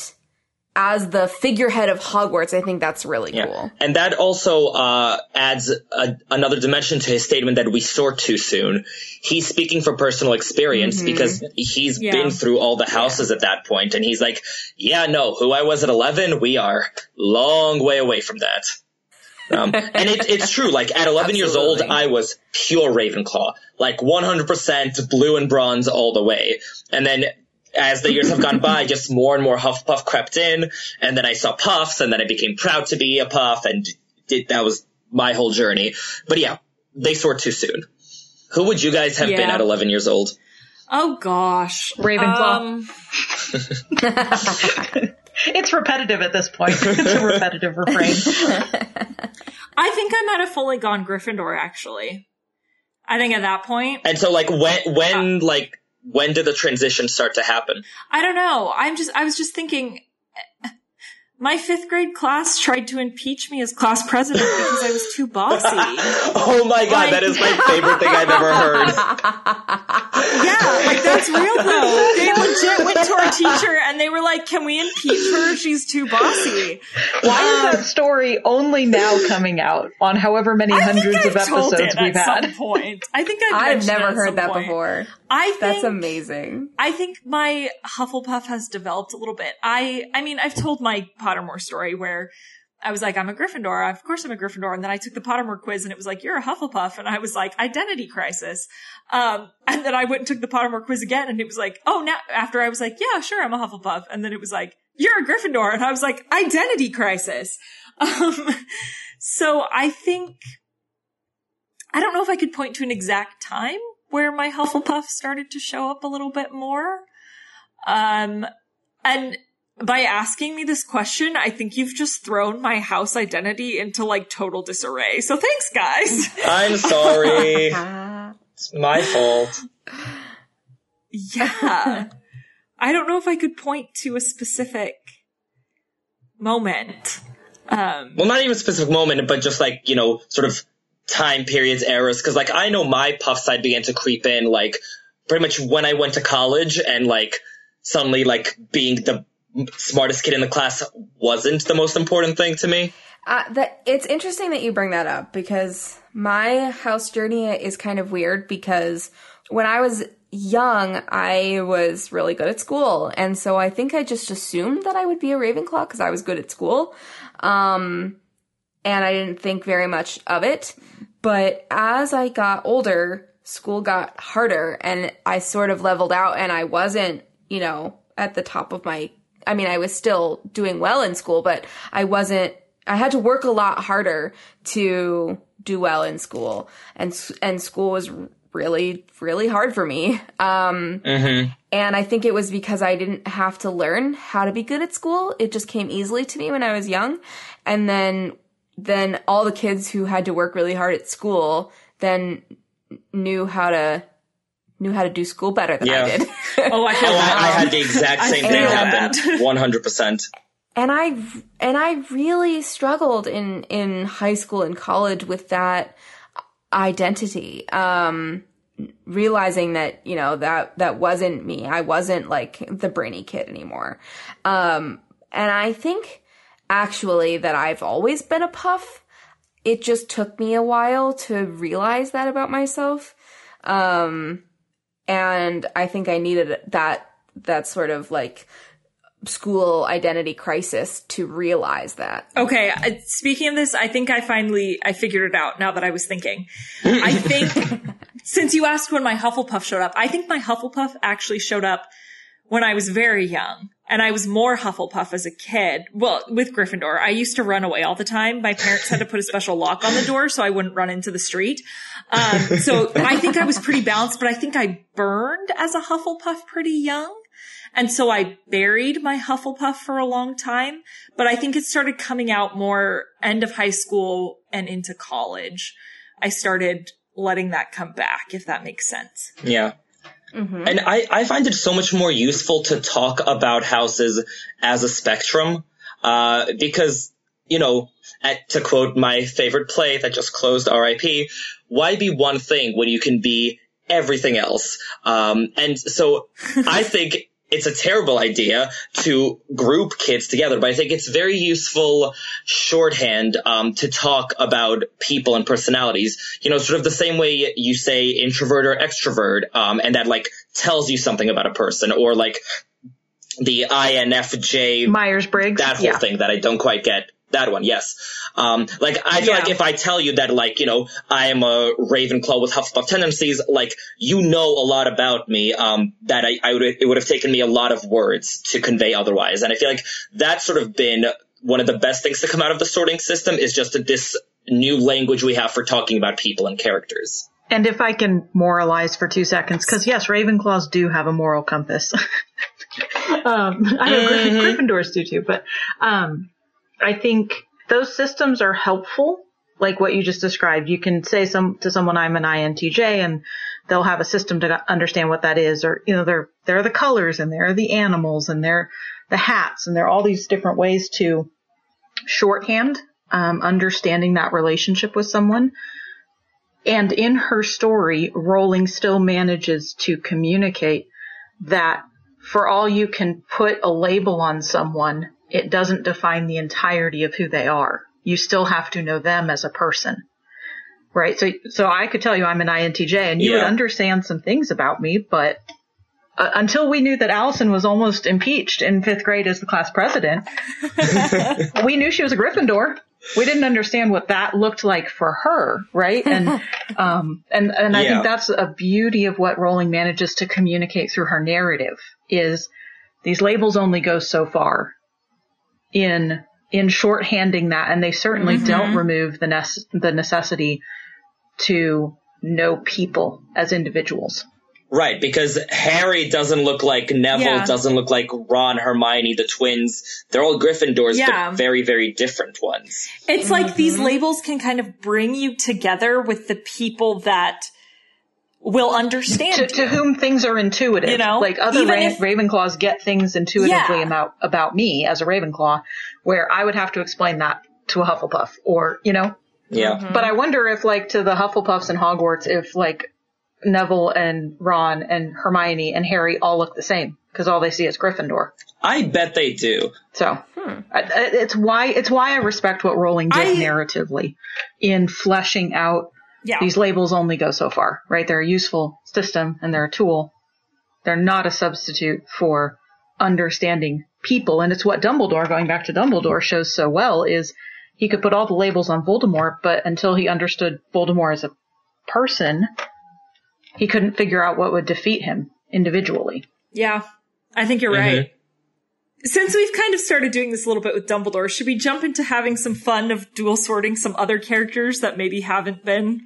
as the figurehead of Hogwarts, I think that's really yeah. cool. And that also uh, adds a, another dimension to his statement that we sort too soon. He's speaking from personal experience mm-hmm. because he's yeah. been through all the houses yeah. at that point, and he's like, "Yeah, no, who I was at eleven, we are long way away from that." Um, and it, it's true. Like at 11 years old, I was pure Ravenclaw, like 100% blue and bronze all the way. And then as the years have gone by, just more and more Hufflepuff crept in, and then I saw Puffs, and then I became proud to be a Puff, and did, that was my whole journey. But yeah, they sort too soon. Who would you guys have yeah. been at 11 years old? Oh gosh. Ravenclaw. Um, It's repetitive at this point. It's a repetitive refrain. I think I'm at a fully gone Gryffindor actually. I think at that point. point, And so like when when like when did the transition start to happen? I don't know. I'm just, I was just thinking, my fifth grade class tried to impeach me as class president because I was too bossy. Oh my god, Like- that is my favorite thing I've ever heard. Yeah, like that's real though. They legit went to our teacher and they were like, "Can we impeach her? She's too bossy." Why is that um, story only now coming out on however many I hundreds of I've told episodes it we've at had? some point. I think I've, I've never heard that point. before. I think That's amazing. I think my Hufflepuff has developed a little bit. I, I mean, I've told my Pottermore story where I was like, I'm a Gryffindor. Of course I'm a Gryffindor. And then I took the Pottermore quiz and it was like, you're a Hufflepuff. And I was like, identity crisis. Um, and then I went and took the Pottermore quiz again and it was like, oh, now, after I was like, yeah, sure, I'm a Hufflepuff. And then it was like, you're a Gryffindor. And I was like, identity crisis. Um, so I think, I don't know if I could point to an exact time where my Hufflepuff started to show up a little bit more. Um, and by asking me this question, I think you've just thrown my house identity into like total disarray. So thanks, guys. I'm sorry. It's my fault. yeah. I don't know if I could point to a specific moment. Um, Well, not even a specific moment, but just like, you know, sort of time periods, eras. Cause like I know my puff side began to creep in like pretty much when I went to college and like suddenly like being the smartest kid in the class wasn't the most important thing to me. Uh, that it's interesting that you bring that up because my house journey is kind of weird because when I was young, I was really good at school, and so I think I just assumed that I would be a Ravenclaw because I was good at school, um, and I didn't think very much of it. But as I got older, school got harder, and I sort of leveled out, and I wasn't, you know, at the top of my. I mean, I was still doing well in school, but I wasn't I had to work a lot harder to do well in school, and and school was really really hard for me. Um, and I think it was because I didn't have to learn how to be good at school; it just came easily to me when I was young, and then then all the kids who had to work really hard at school then knew how to knew how to do school better than Yeah. I did. oh, I feel Oh. I, I had the exact same thing feel happen. 100%. and I and I really struggled in in high school and college with that identity. Um realizing that, you know, that that wasn't me. I wasn't like the brainy kid anymore. Um and I think actually that I've always been a puff. It just took me a while to realize that about myself. Um and I think I needed that that sort of like school identity crisis to realize that. Okay, uh, speaking of this, I think I finally I figured it out now that I was thinking. I think since you asked when my Hufflepuff showed up, I think my Hufflepuff actually showed up when I was very young. And I was more Hufflepuff as a kid. Well, with Gryffindor, I used to run away all the time. My parents had to put a special lock on the door so I wouldn't run into the street. Um, so I think I was pretty balanced, but I think I burned as a Hufflepuff pretty young. And so I buried my Hufflepuff for a long time, but I think it started coming out more end of high school and into college. I started letting that come back, if that makes sense. Yeah. And I, I find it so much more useful to talk about houses as a spectrum, uh, because, you know, at, to quote my favorite play that just closed RIP, why be one thing when you can be everything else? Um, and so I think it's a terrible idea to group kids together, but I think it's very useful shorthand um, to talk about people and personalities. You know, sort of the same way you say introvert or extrovert, um, and that like tells you something about a person, or like the INFJ Myers Briggs. that whole yeah. thing that I don't quite get. That one, yes. Um, like I feel Yeah. like if I tell you that, like you know, I am a Ravenclaw with Hufflepuff tendencies, like you know a lot about me. Um, that I, I would it would have taken me a lot of words to convey otherwise, and I feel like that's sort of been one of the best things to come out of the sorting system is just this new language we have for talking about people and characters. And if I can moralize for two seconds, because yes, Ravenclaws do have a moral compass. um, I know mm-hmm. Gryffindors do too, but um, I think those systems are helpful. Like what you just described, you can say some to someone, "I'm an INTJ," and they'll have a system to understand what that is. Or you know, there are the colors, and there are the animals, and there are the hats, and there are all these different ways to shorthand um, understanding that relationship with someone. And in her story, Rowling still manages to communicate that for all you can put a label on someone, it doesn't define the entirety of who they are. You still have to know them as a person. Right? So, so I could tell you I'm an INTJ and you yeah. would understand some things about me, but uh, until we knew that Allison was almost impeached in fifth grade as the class president, we knew she was a Gryffindor we didn't understand what that looked like for her, right? And um, and and I yeah. think that's a beauty of what Rowling manages to communicate through her narrative is these labels only go so far in in shorthanding that, and they certainly mm-hmm. don't remove the ne- the necessity to know people as individuals. Right, because Harry doesn't look like Neville, yeah. doesn't look like Ron, Hermione, the twins. They're all Gryffindors, yeah. but very, very different ones. It's mm-hmm. like these labels can kind of bring you together with the people that will understand to, to whom things are intuitive. You know, like other Ra- if, Ravenclaws get things intuitively yeah. about about me as a Ravenclaw, where I would have to explain that to a Hufflepuff, or you know. Yeah. Mm-hmm. But I wonder if, like, to the Hufflepuffs and Hogwarts, if, like, Neville and Ron and Hermione and Harry all look the same because all they see is Gryffindor. I bet they do. So hmm. it's why it's why I respect what Rowling did I, narratively in fleshing out yeah. these labels. Only go so far, right? They're a useful system and they're a tool. They're not a substitute for understanding people, and it's what Dumbledore, going back to Dumbledore, shows so well is he could put all the labels on Voldemort, but until he understood Voldemort as a person, he couldn't figure out what would defeat him individually. Yeah, I think you're mm-hmm. right. Since we've kind of started doing this a little bit with Dumbledore, should we jump into having some fun of dual sorting some other characters that maybe haven't been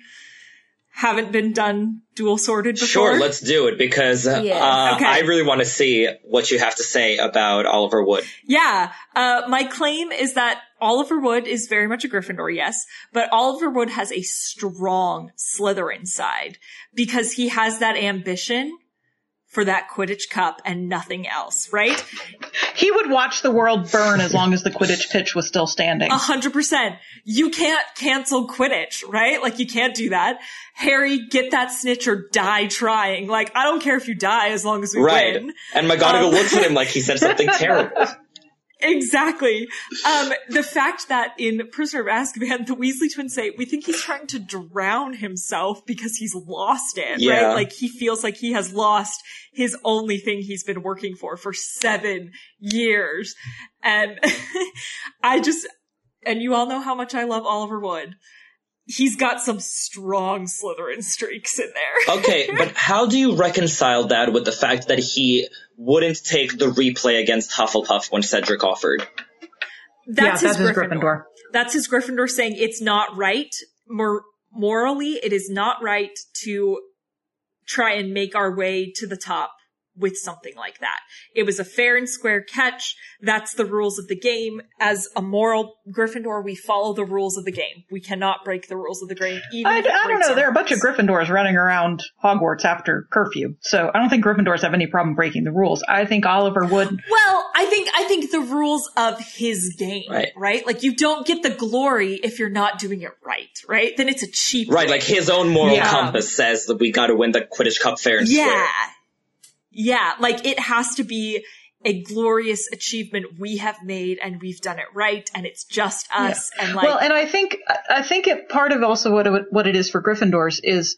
haven't been done dual sorted before? Sure, let's do it because uh, uh, okay. I really want to see what you have to say about Oliver Wood. Yeah, uh, my claim is that Oliver Wood is very much a Gryffindor, yes, but Oliver Wood has a strong Slytherin side because he has that ambition for that Quidditch Cup and nothing else, right? He would watch the world burn as long as the Quidditch pitch was still standing. A hundred percent. You can't cancel Quidditch, right? Like you can't do that. Harry, get that snitch or die trying. Like I don't care if you die as long as we right. win. And McGonagall um, looks at him like he said something terrible. Exactly. Um, the fact that in Prisoner of Azkaban, the Weasley twins say, we think he's trying to drown himself because he's lost it, yeah. right? Like he feels like he has lost his only thing he's been working for for seven years. And I just, and you all know how much I love Oliver Wood he's got some strong Slytherin streaks in there. okay, but how do you reconcile that with the fact that he wouldn't take the replay against Hufflepuff when Cedric offered? That's, yeah, his, that's Gryffindor. his Gryffindor. That's his Gryffindor saying it's not right. Mor- morally, it is not right to try and make our way to the top with something like that. It was a fair and square catch. That's the rules of the game. As a moral Gryffindor, we follow the rules of the game. We cannot break the rules of the game. Even I, I don't know. There are a bunch of Gryffindors running around Hogwarts after curfew, so I don't think Gryffindors have any problem breaking the rules. I think Oliver would. Well, I think I think the rules of his game, right? right? Like you don't get the glory if you're not doing it right, right? Then it's a cheap. Right, like his own moral yeah. compass says that we got to win the Quidditch Cup fair and yeah. square. Yeah, like it has to be a glorious achievement we have made and we've done it right and it's just us yeah. and like Well, and I think I think it part of also what it, what it is for Gryffindors is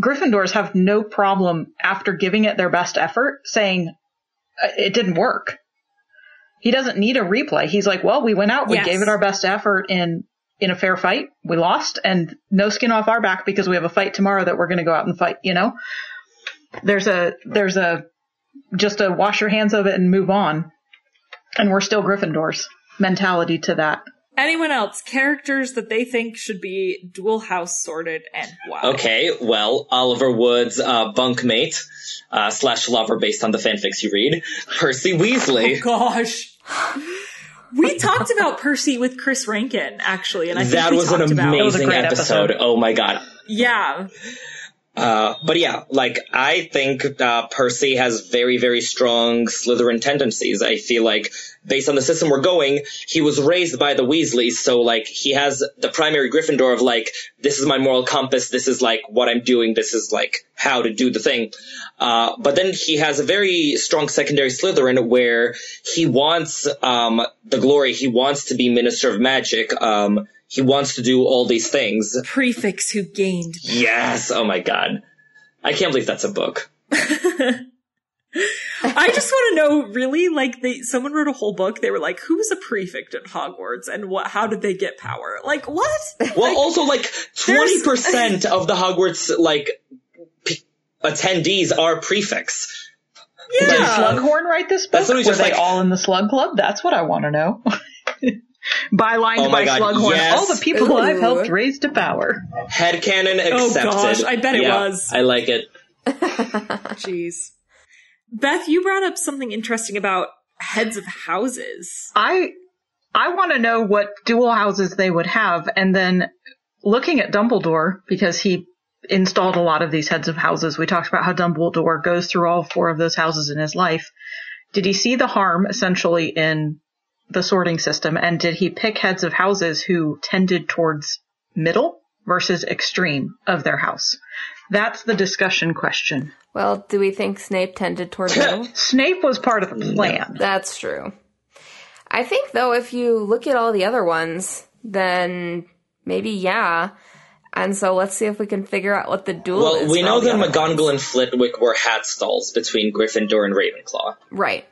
Gryffindors have no problem after giving it their best effort saying uh, it didn't work. He doesn't need a replay. He's like, "Well, we went out, we yes. gave it our best effort in in a fair fight. We lost and no skin off our back because we have a fight tomorrow that we're going to go out and fight, you know?" There's a there's a just to wash your hands of it and move on. And we're still Gryffindors mentality to that. Anyone else? Characters that they think should be dual house sorted and why? Okay, well, Oliver Wood's uh, bunkmate uh, slash lover, based on the fanfics you read, Percy Weasley. Gosh. We talked about Percy with Chris Rankin, actually, and I think that we was an talked about- amazing great episode. episode. Oh my god. Yeah. Uh, but yeah, like I think uh, Percy has very, very strong Slytherin tendencies. I feel like based on the system we're going, he was raised by the Weasleys, so like he has the primary Gryffindor of like this is my moral compass, this is like what I'm doing, this is like how to do the thing. Uh, but then he has a very strong secondary Slytherin where he wants um, the glory, he wants to be Minister of Magic. Um, he wants to do all these things. Prefects who gained. Yes. Oh my god. I can't believe that's a book. I just want to know, really, like, they, someone wrote a whole book. They were like, who's a prefect at Hogwarts and what, how did they get power? Like, what? Well, also like twenty percent of the Hogwarts like p- attendees are prefects. Did Slughorn write this book? That's literally Were just they like- all in the Slug Club? That's what I want to know. Bylined Oh my by God, Slughorn. yes. All the people I've helped raise to power. Headcanon Oh, accepted. gosh, I bet it Yeah, was. I like it. Jeez. Beth, you brought up something interesting about heads of houses. I I want to know what dual houses they would have, and then looking at Dumbledore because he installed a lot of these heads of houses. We talked about how Dumbledore goes through all four of those houses in his life. Did he see the harm essentially in the sorting system, and did he pick heads of houses who tended towards middle versus extreme of their house? That's the discussion question. Well, do we think Snape tended towards middle? Snape was part of the plan. That's true. I think though, if you look at all the other ones, then maybe yeah. And so let's see if we can figure out what the dual is. Well, we know that other McGonagall and Flitwick were hat stalls between Gryffindor and Ravenclaw. right,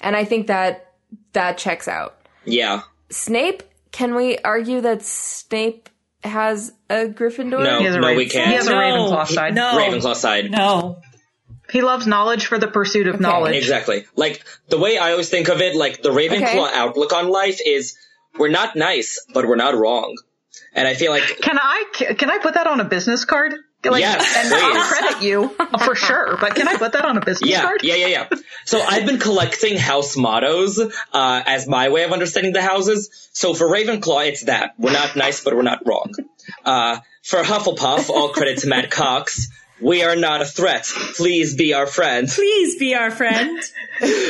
and I think that that checks out. Yeah. Snape, can we argue that Snape has a Gryffindor? No. He has a, No, Raven- we can't. He has a No. Ravenclaw side. No. Ravenclaw side. No. He loves knowledge for the pursuit of knowledge. Exactly. Like the way I always think of it, like the Ravenclaw Okay. outlook on life is we're not nice, but we're not wrong. And I feel like Can I can I put that on a business card? Like, Yes, and please. I'll credit you for sure. But can I put that on a business yeah, card? yeah, yeah, yeah. So I've been collecting house mottos uh, as my way of understanding the houses. So for Ravenclaw, it's that we're not nice, but we're not wrong. Uh, for Hufflepuff, all credit to Matt Cox. We are not a threat. Please be our friend. Please be our friend.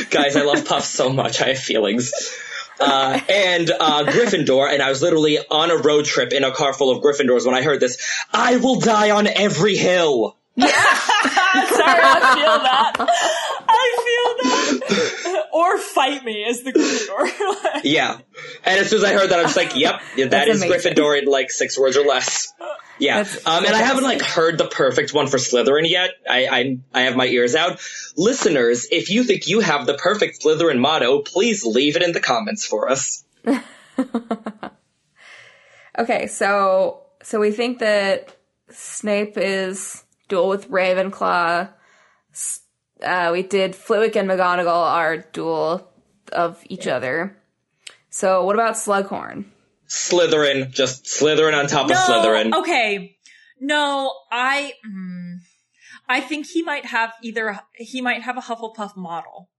Guys, I love Puff so much. I have feelings. Uh, and uh, Gryffindor, and I was literally on a road trip in a car full of Gryffindors when I heard this. I will die on every hill. Yeah. Sorry, I feel that. I feel that. Or fight me as the Gryffindor. Yeah. And as soon as I heard that, I was like, yep, yeah, that is amazing. Gryffindor in like six words or less. Yeah. That's Um, and I haven't like heard the perfect one for Slytherin yet. I, I, I have my ears out. Listeners, if you think you have the perfect Slytherin motto, please leave it in the comments for us. Okay, so so we think that Snape is dual with Ravenclaw. S- Uh, we did Flitwick and McGonagall are dual of each other. So what about Slughorn? Slytherin, just Slytherin on top of Slytherin. Okay. No, I. mm, I think he might have either. He might have a Hufflepuff model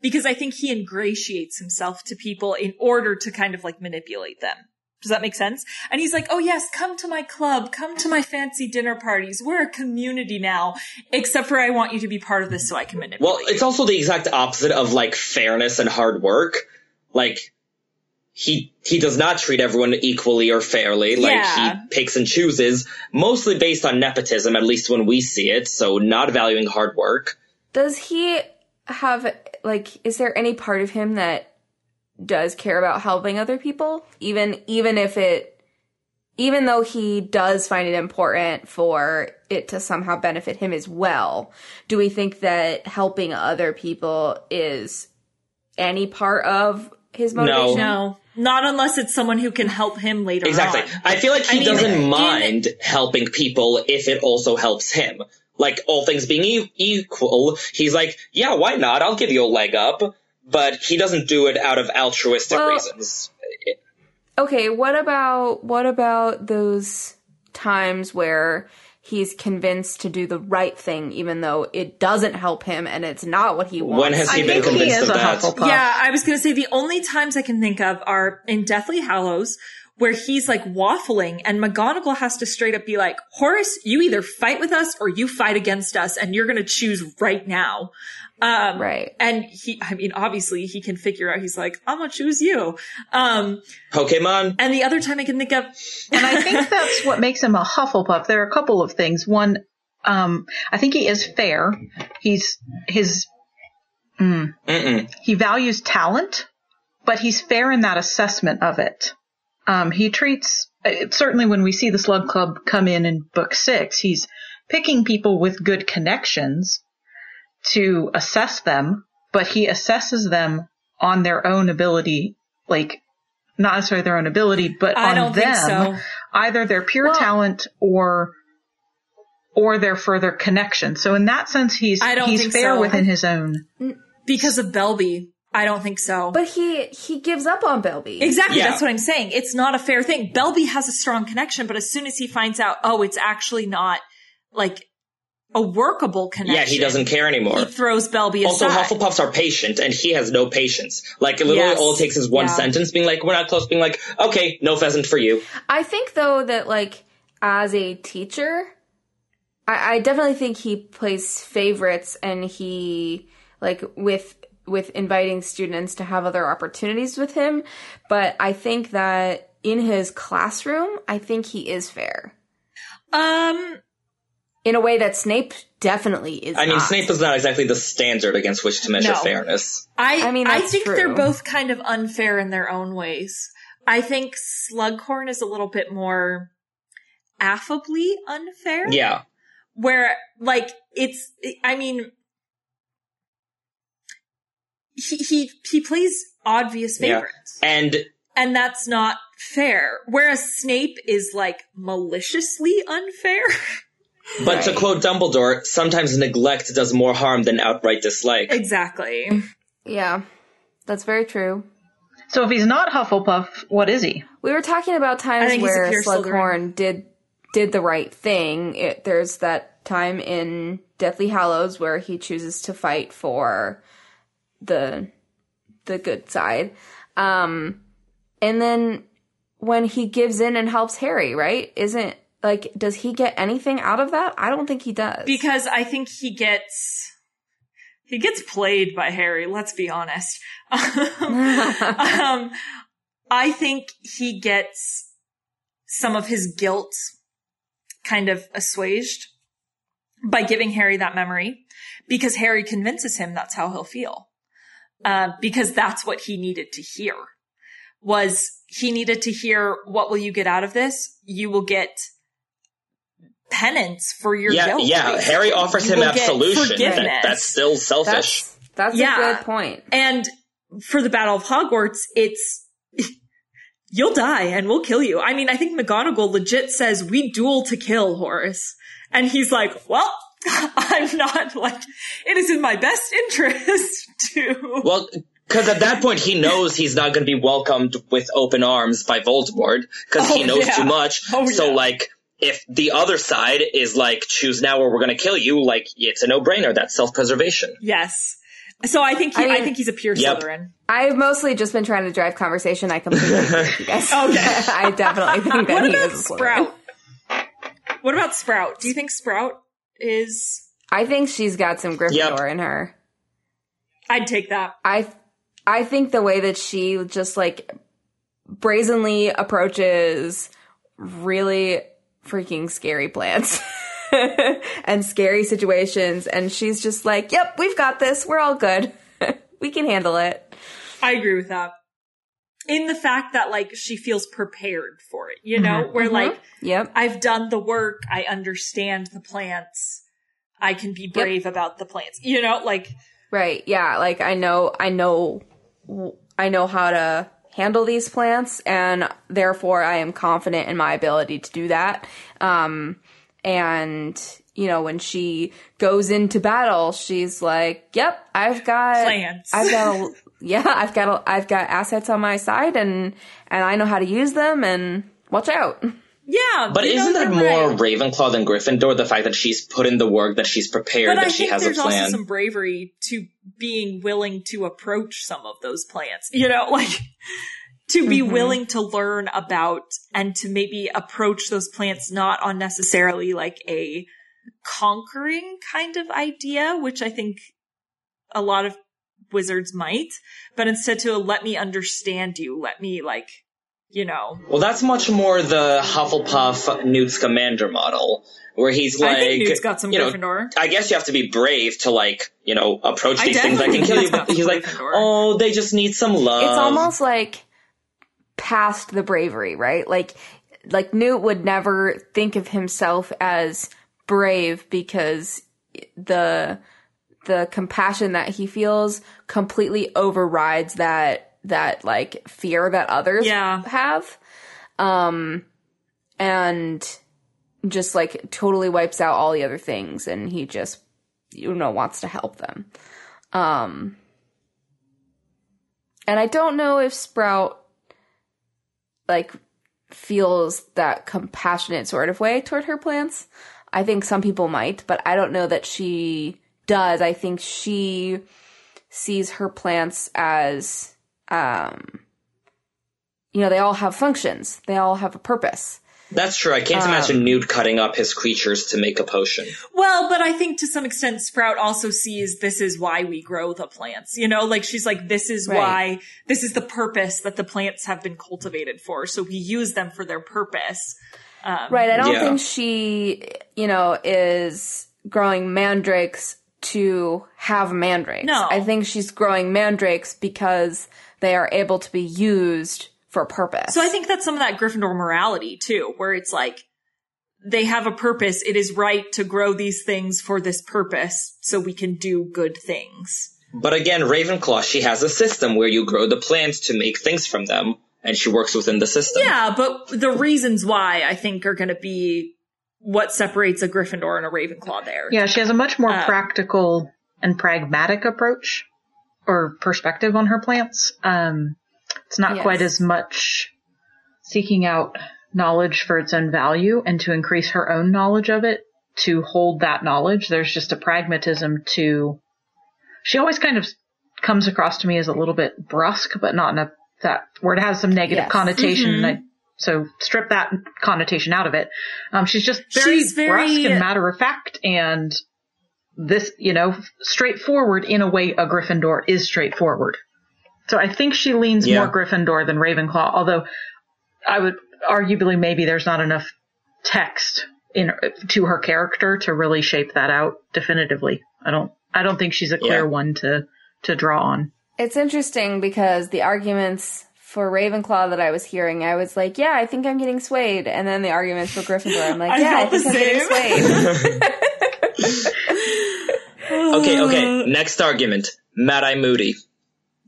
because I think he ingratiates himself to people in order to kind of like manipulate them. Does that make sense? And he's like, "Oh yes, come to my club, come to my fancy dinner parties. We're a community now. Except for I want you to be part of this so I can manipulate." Well, you." it's also the exact opposite of like fairness and hard work. Like he he does not treat everyone equally or fairly. Like Yeah. he picks and chooses, mostly based on nepotism, at least when we see it. So not valuing hard work. Does he have like is there any part of him that does care about helping other people even even if it even though he does find it important for it to somehow benefit him as well do we think that helping other people is any part of his motivation no, not unless it's someone who can help him later Exactly. on. I feel like he I mean, doesn't in- mind helping people if it also helps him. Like all things being e- equal, he's like, yeah, why not? I'll give you a leg up. But he doesn't do it out of altruistic Well- reasons. okay, what about what about those times where he's convinced to do the right thing even though it doesn't help him and it's not what he wants? When has he I been think he convinced is of a that? Hufflepuff. Yeah, I was going to say the only times I can think of are in Deathly Hallows where he's like waffling and McGonagall has to straight up be like, Horace, you either fight with us or you fight against us and you're going to choose right now. Um, Right. And he, I mean, obviously he can figure out, he's like, I'm going to choose you. Um, Pokemon. and the other time I can think of, And I think that's what makes him a Hufflepuff. There are a couple of things. One, um, I think he is fair. He's his Mm-mm. he values talent, but he's fair in that assessment of it. Um, he treats uh, certainly when we see the Slug Club come in in book six, he's picking people with good connections to assess them, but he assesses them on their own ability, like not necessarily their own ability, but I on don't them, think so. either their pure Well- talent or or their further connection. So in that sense, he's I don't he's fair so. within his own. because of Belby, I don't think so. But he he gives up on Belby. Exactly. Yeah. That's what I'm saying. It's not a fair thing. Belby has a strong connection, but as soon as he finds out, oh, it's actually not like a workable connection. Yeah, he doesn't care anymore. He throws Belby Also, aside. Hufflepuffs are patient, and he has no patience. Like, literally, Yes. all it takes is one Yeah. sentence being like, we're not close, being like, okay, no pheasant for you. I think though that like as a teacher, I, I definitely think he plays favorites and he like with with inviting students to have other opportunities with him. But I think that in his classroom, I think he is fair um, in a way that Snape definitely is. I mean, not. Snape is not exactly the standard against which to measure No. fairness. I, I mean, I that's think they're both kind of unfair in their own ways. I think Slughorn is a little bit more affably unfair. Yeah. where like it's i mean he he, he plays obvious Yeah. favorites And and that's not fair whereas snape is like maliciously unfair But to quote Dumbledore, sometimes neglect does more harm than outright dislike. exactly Yeah, that's very true. So if he's not Hufflepuff, what is he? We were talking about I times think he's a where pure Slughorn did did the right thing. It, there's that time in Deathly Hallows where he chooses to fight for the the good side, um, and then when he gives in and helps Harry, right? Isn't like does he get anything out of that? I don't think he does. because i think he gets he gets played by harry let's be honest um, I think he gets some of his guilt kind of assuaged by giving Harry that memory because Harry convinces him that's how he'll feel. Uh, because that's what he needed to hear was he needed to hear, what will you get out of this? You will get penance for your Yeah, guilt. yeah. basically. Harry offers You him absolution. That, that's still selfish. that's that's Yeah. a good point. And for the Battle of Hogwarts, it's you'll die and we'll kill you. I mean, I think McGonagall legit says we duel to kill Horace, and he's like, "Well, I'm not like it is in my best interest to." Well, because at that point he knows he's not going to be welcomed with open arms by Voldemort because he Oh, knows yeah. too much. Oh, so, yeah. like, if the other side is like, choose now or we're going to kill you, like, it's a no-brainer. That's self-preservation. yes. So I think he, I, I think he's a pure Yep. Slytherin. I've mostly just been trying to drive conversation. I completely agree with you guys. Okay. I definitely think that What he is a Slytherin. Sprout? What about Sprout? Do you think Sprout is? I think she's got some Gryffindor Yep. in her. I'd take that. I I think the way that she just like brazenly approaches really freaking scary plants and scary situations and she's just like, "Yep, we've got this. We're all good. we can handle it." I agree with that. In the fact that like she feels prepared for it, you know, mm-hmm, where mm-hmm. like Yep. I've done the work, I understand the plants, I can be brave about the plants, you know, like Right. Yeah, like I know I know I know how to handle these plants and therefore I am confident in my ability to do that. Um and you know, when she goes into battle, she's like, "Yep, I've got Plans. I've got a, yeah, I've got a, I've got assets on my side, and and I know how to use them, and watch out." Yeah, But isn't that you're more right. Ravenclaw than Gryffindor? The fact that she's put in the work, that she's prepared, that she has a there's also plan. some bravery to being willing to approach some of those plants. You know, like to be Mhm. willing to learn about and to maybe approach those plants not on necessarily like a conquering kind of idea, which I think a lot of wizards might, but instead to let me understand you, let me like, you know, Well, that's much more the Hufflepuff Newt Scamander model, where he's like, I think Newt's got some you know, Gryffindor. I guess you have to be brave to like, you know, approach I these things that can kill you. think But it's like, Gryffindor. oh, they just need some love. it's almost like past the bravery, right? Like like Newt would never think of himself as brave because the the compassion that he feels completely overrides that that like fear that others Yeah. have. Um and just like totally wipes out all the other things and he just you know wants to help them. Um and I don't know if Sprout like feels that compassionate sort of way toward her plants. I think some people might, but I don't know that she does. I think she sees her plants as um you know, they all have functions. They all have a purpose. That's true. I can't Um, imagine Newt cutting up his creatures to make a potion. Well, but I think to some extent Sprout also sees this is why we grow the plants. You know, like she's like, this is Right. why, this is the purpose that the plants have been cultivated for. So we use them for their purpose. Um, Right. I don't Yeah. think she, you know, is growing mandrakes to have mandrakes. No. I think she's growing mandrakes because they are able to be used for a purpose. So I think that's some of that Gryffindor morality too, where it's like, they have a purpose. It is right to grow these things for this purpose so we can do good things. But again, Ravenclaw, she has a system where you grow the plants to make things from them, and she works within the system. Yeah, but the reasons why I think are going to be what separates a Gryffindor and a Ravenclaw there. Yeah, she has a much more Uh, practical and pragmatic approach or perspective on her plants. Um, it's not Yes. quite as much seeking out knowledge for its own value and to increase her own knowledge of it to hold that knowledge. There's just a pragmatism to. She always kind of comes across to me as a little bit brusque, but not in a that word has some negative Yes. connotation. Mhm. And I, so strip that connotation out of it. Um, she's just very, She's very- brusque and matter of fact, and this, you know, straightforward in a way a Gryffindor is straightforward. So I think she leans Yeah. more Gryffindor than Ravenclaw, although I would arguably maybe there's not enough text in to her character to really shape that out definitively. I don't I don't think she's a clear Yeah. one to to draw on. it's interesting because the arguments for Ravenclaw that I was hearing, I was like, yeah, I think I'm getting swayed. And then the arguments for Gryffindor, I'm like, I yeah, I think I'm getting swayed. Okay, okay. Next argument. Mad Eye Moody.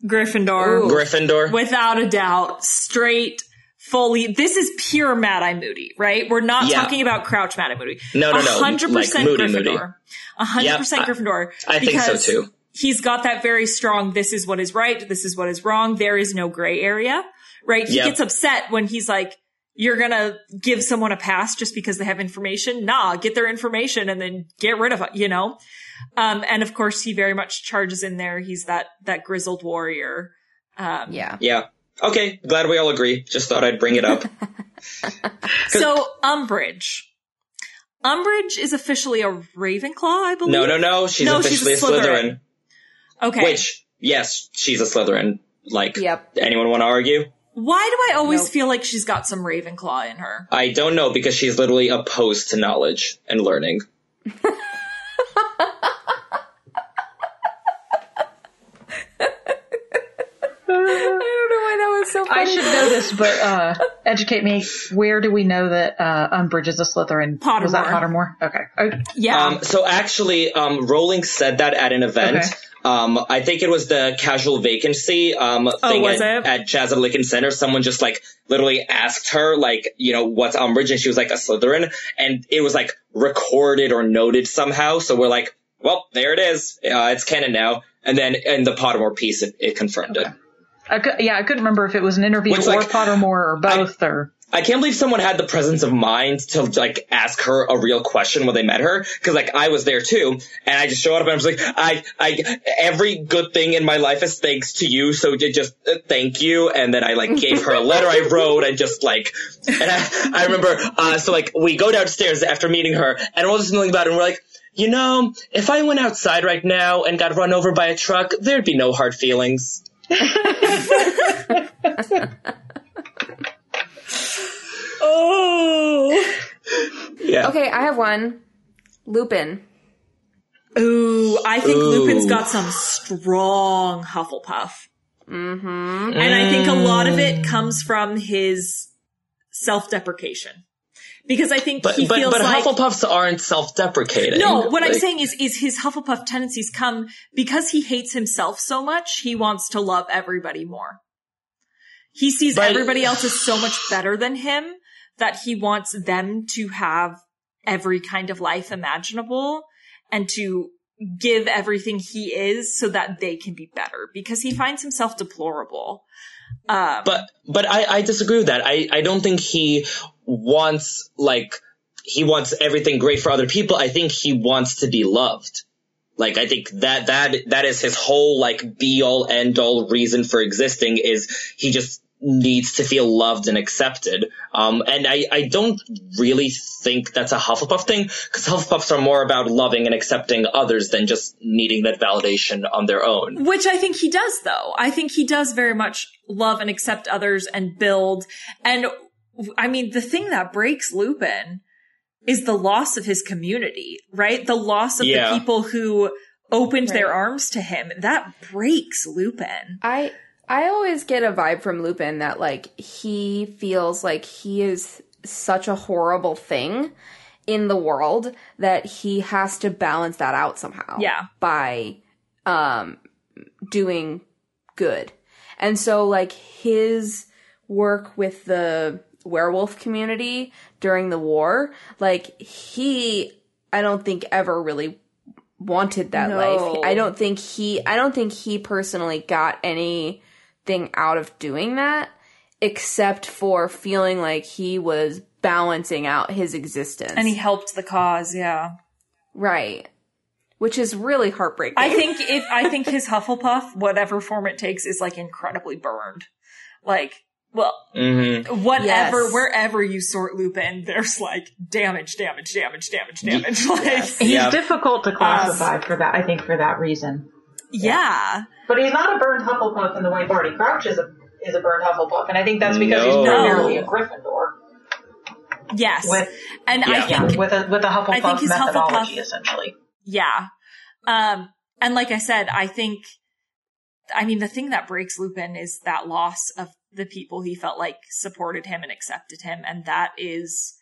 Gryffindor. Ooh. Gryffindor. Without a doubt. Straight, fully. This is pure Mad Eye Moody, right? We're not Yeah. talking about Crouch Mad Eye Moody. No, no, no. 100% Like Moody, Moody. Gryffindor. A 100% Yep, Gryffindor. I think so too. He's got that very strong, this is what is right, this is what is wrong, there is no gray area, right? He Yep. gets upset when he's like, you're gonna give someone a pass just because they have information? Nah, get their information and then get rid of it, you know? Um, and of course he very much charges in there. He's that, that grizzled warrior. Um, yeah. Yeah. Okay, glad we all agree. Just thought I'd bring it up. So Umbridge. Umbridge is officially a Ravenclaw, I believe. no, no, no. She's No, officially a a Slytherin. Slytherin. Okay. Which, yes, she's a Slytherin. Like, Yep. anyone want to argue? Why do I always Nope. feel like she's got some Ravenclaw in her? I don't know because she's literally opposed to knowledge and learning. I don't know why that was so funny. I should know this, but uh, educate me. Where do we know that uh, Umbridge is a Slytherin? Was that Pottermore. Pottermore? Okay. Oh, Yeah. Um, so actually, um, Rowling said that at an event. Okay. Um, I think it was the casual vacancy um, thing was at, it? at Jazz at Lincoln Center. Someone just like literally asked her like, you know, what's Umbridge, and she was like a Slytherin, and it was like recorded or noted somehow. So we're like, well, there it is. Uh, it's canon now. And then in the Pottermore piece, it, it confirmed it. I cou- yeah, I couldn't remember if it was an interview Which, or like, Pottermore or both or. I can't believe someone had the presence of mind to like ask her a real question when they met her. Cause like I was there too. And I just showed up and I was like, I, I, every good thing in my life is thanks to you. So just uh, thank you. And then I like gave her a letter I wrote and just like, and I, I remember, uh, so like we go downstairs after meeting her and we're all just milling about it and we're like, you know, if I went outside right now and got run over by a truck, there'd be no hard feelings. Oh. Yeah. Okay, I have one. Lupin. Ooh, I think Ooh. Lupin's got some strong Hufflepuff. Mm-hmm. And I think a lot of it comes from his self-deprecation. Because I think But, he but, feels but like Hufflepuffs aren't self-deprecating. No, what I'm saying is, is his Hufflepuff tendencies come because he hates himself so much. He wants to love everybody more. He sees But- everybody else as so much better than him that he wants them to have every kind of life imaginable and to give everything he is so that they can be better because he finds himself deplorable. Um, But but I, I disagree with that. I, I don't think he wants like he wants everything great for other people. I think he wants to be loved. Like I think that that that is his whole like be all end all reason for existing is he just needs to feel loved and accepted. Um and I, I don't really think that's a Hufflepuff thing because Hufflepuffs are more about loving and accepting others than just needing that validation on their own. Which I think he does though. I think he does very much love and accept others and build. And I mean, the thing that breaks Lupin is the loss of his community, right? The loss of Yeah. the people who opened their arms to him. That breaks Lupin. I I always get a vibe from Lupin that like he feels like he is such a horrible thing in the world that he has to balance that out somehow. Yeah. By um doing good. And so like his work with the werewolf community during the war, like he I don't think ever really wanted that No. life. I don't think he I don't think he personally got anything out of doing that except for feeling like he was balancing out his existence. And he helped the cause, yeah. right. Which is really heartbreaking. I think if, I think his Hufflepuff, whatever form it takes, is like incredibly burned. Like, well, Mm-hmm. whatever, Yes. wherever you sort Lupin, there's like damage, damage, damage, damage, damage. Like, He's Yeah. difficult to classify for that, I think, for that reason. yeah. But he's not a burned Hufflepuff in the way Barty Crouch is a is a burned Hufflepuff, and I think that's because No. he's primarily a Gryffindor Yes. with and I Yeah. think, yeah, with a with a I think Hufflepuff his methodology Hufflepuff- essentially. yeah. Um, and like I said, I think, I mean, the thing that breaks Lupin is that loss of the people he felt like supported him and accepted him. And that is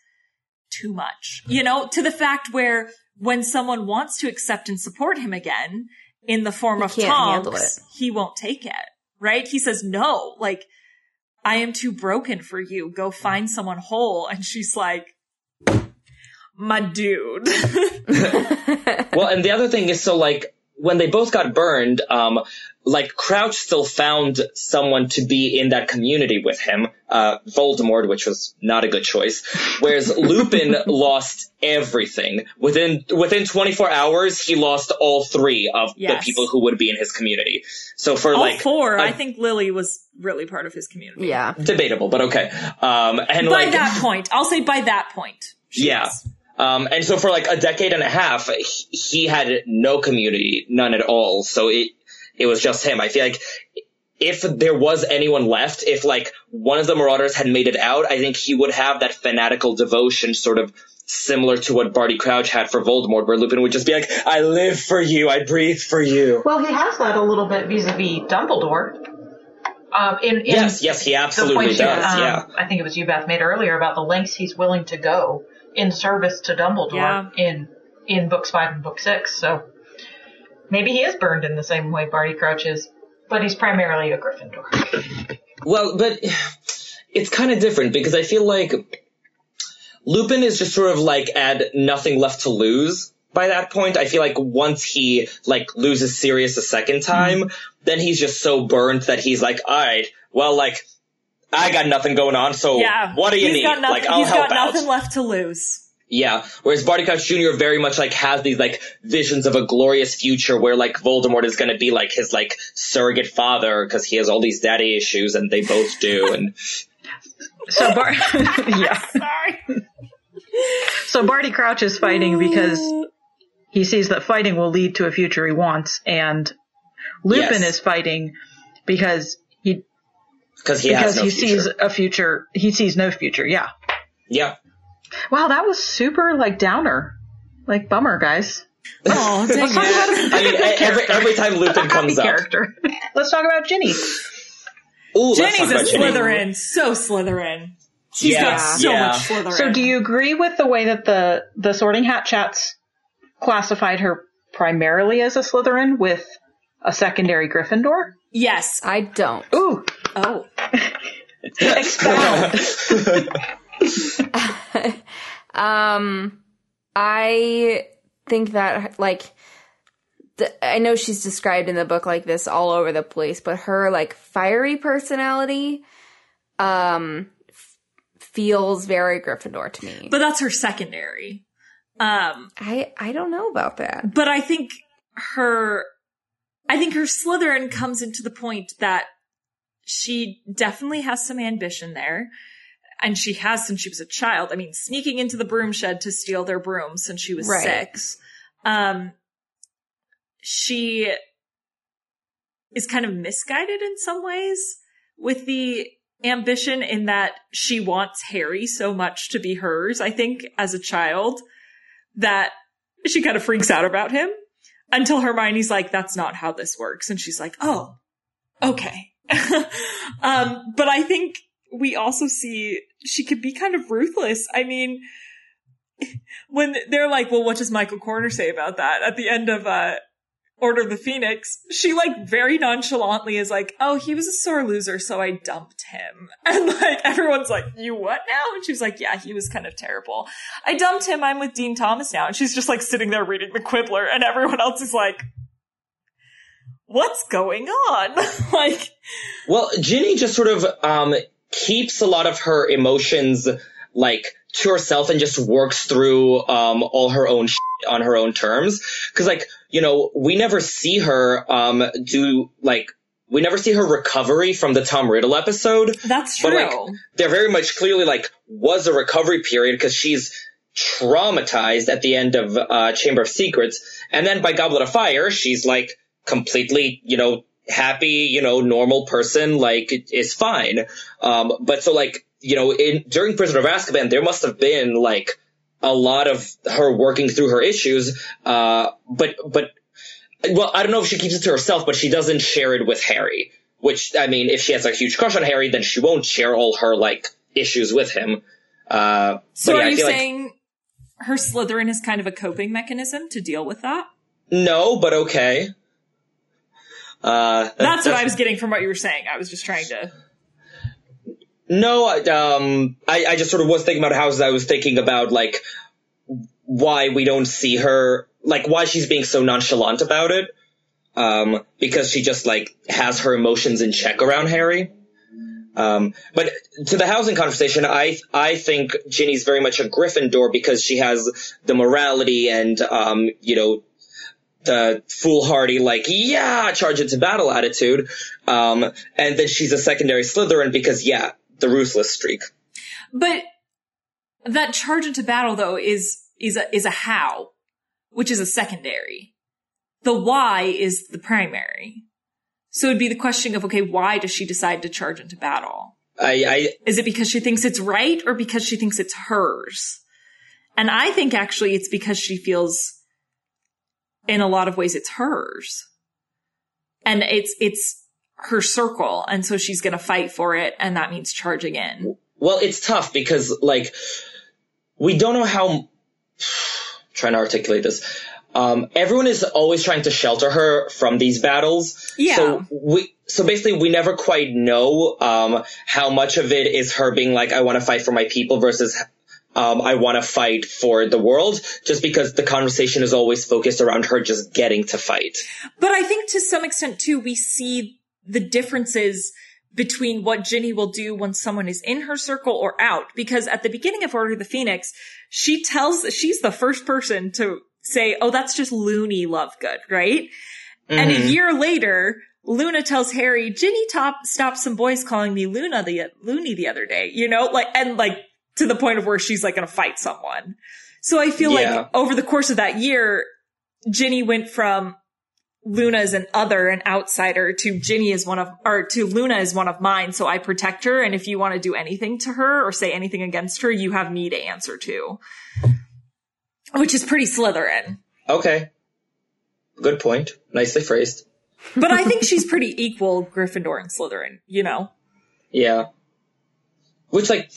too much, you know, to the fact where when someone wants to accept and support him again in the form He of can't Tonks, he won't take it, right? He says, no, like, I am too broken for you. Go find someone whole. And she's like, my dude. Well, and the other thing is, so like when they both got burned, um, like Crouch still found someone to be in that community with him, uh, Voldemort, which was not a good choice. Whereas Lupin lost everything within within 24 hours. He lost all three of Yes. the people who would be in his community. So for All like four. I I think Lily was really part of his community. yeah. debatable, but okay. Um, and By like that point, I'll say by that point. she Yeah. was. Um, and so for like a decade and a half, he, he had no community, none at all. So it, it was just him. I feel like if there was anyone left, if like one of the Marauders had made it out, I think he would have that fanatical devotion sort of similar to what Barty Crouch had for Voldemort, where Lupin would just be like, I live for you, I breathe for you. Well, he has that a little bit vis-a-vis Dumbledore. Um, in, in Yes, yes, he absolutely does, that, um, yeah. I think it was you, Beth, made earlier about the lengths he's willing to go in service to Dumbledore Yeah. in in books five and book six. So Maybe he is burned in the same way Barty Crouch is, but he's primarily a Gryffindor. Well, but it's kind of different because I feel like Lupin is just sort of like at nothing left to lose by that point. I feel like once he like loses Sirius a second time, mm. then he's just so burnt that he's like, all right, well, like I got nothing going on, so yeah, what do you need? Nothing, like I'll he's help got out. nothing left to lose. Yeah. Whereas Barty Crouch Jr. very much like has these like visions of a glorious future where like Voldemort is going to be like his like surrogate father because he has all these daddy issues and they both do. And so Bar, yeah. Sorry. So Barty Crouch is fighting because he sees that fighting will lead to a future he wants, and Lupin yes. is fighting because he because he because no he future. sees a future. He sees no future. Yeah. Yeah. Wow, that was super like downer, like bummer, guys. Oh, dang it. I mean, every, every time Lupin comes up. Character. Let's talk about Ginny. Ooh, Ginny's a Slytherin, Ginny. so Slytherin. She's yeah, got so yeah. much Slytherin. So, do you agree with the way that the the Sorting Hat chats classified her primarily as a Slytherin with a secondary Gryffindor? Yes, I don't. Ooh, oh, expound. um, I think that like the, I know she's described in the book like this all over the place, but her like fiery personality um f- feels very Gryffindor to me. but that's her secondary. Um, I I don't know about that. but I think her, I think her Slytherin comes into the point that she definitely has some ambition there. And she has since she was a child. I mean, sneaking into the broom shed to steal their broom since she was Right. six. Um, she is kind of misguided in some ways with the ambition in that she wants Harry so much to be hers, I think, as a child, that she kind of freaks out about him until Hermione's like, that's not how this works. And she's like, oh, okay. um, but I think we also see she could be kind of ruthless. I mean, when they're like, well, what does Michael Corner say about that at the end of, uh, Order of the Phoenix, she like very nonchalantly is like, oh, he was a sore loser, so I dumped him. And like everyone's like, you what now? And she's like, yeah, he was kind of terrible. I dumped him. I'm with Dean Thomas now. And she's just like sitting there reading the Quibbler and everyone else is like, what's going on? like, Well, Ginny just sort of um, keeps a lot of her emotions like to herself and just works through um, all her own shit on her own terms. Because like you know, we never see her um, do like we never see her recovery from the Tom Riddle episode. that's true. But like, there very much clearly like was a recovery period because she's traumatized at the end of uh, Chamber of Secrets, and then by Goblet of Fire, she's like completely, you know, happy, you know, normal person, like is fine. Um, but so like, you know, in during Prisoner of Azkaban, there must have been like a lot of her working through her issues. Uh, but but well, I don't know if she keeps it to herself, but she doesn't share it with Harry. Which I mean, if she has a huge crush on Harry, then she won't share all her like issues with him. Uh, so yeah, are you feel like- saying her Slytherin is kind of a coping mechanism to deal with that? No, but okay. Uh, That's, what I was getting from what you were saying. I was just trying to. No, um, I, I just sort of was thinking about how I was thinking about like why we don't see her, like why she's being so nonchalant about it. Um, because she just like has her emotions in check around Harry. Um, but to the housing conversation, I I think Ginny's very much a Gryffindor because she has the morality and um, you know, the foolhardy like yeah, charge into battle attitude. Um, and then she's a secondary Slytherin because yeah, the ruthless streak. But that charge into battle though is is a is a how, which is a secondary. The why is the primary. So it'd be the question of okay, why does she decide to charge into battle? I, I Is it because she thinks it's right or because she thinks it's hers? And I think actually it's because she feels in a lot of ways it's hers. And it's it's her circle and so she's going to fight for it and that means charging in. Well, it's tough because like we don't know how trying to articulate this. um, everyone is always trying to shelter her from these battles. Yeah. So we, so basically we never quite know, um, how much of it is her being like, I want to fight for my people versus, um, I want to fight for the world, just because the conversation is always focused around her just getting to fight. But I think to some extent too, we see the differences between what Ginny will do when someone is in her circle or out. Because at the beginning of Order of the Phoenix, she tells, she's the first person to say, oh, that's just loony Lovegood, right? And a mm-hmm. year later, Luna tells Harry, Ginny top stopped some boys calling me Luna the Loony the other day, you know, like and like to the point of where she's like gonna fight someone. So I feel Yeah. like over the course of that year, Ginny went from Luna is an other, an outsider, to Ginny is one of, or to Luna is one of mine, so I protect her, and if you want to do anything to her or say anything against her, you have me to answer to. Which is pretty Slytherin. Okay. Good point. Nicely phrased. But I think she's pretty equal Gryffindor and Slytherin, you know? Yeah. Which, like,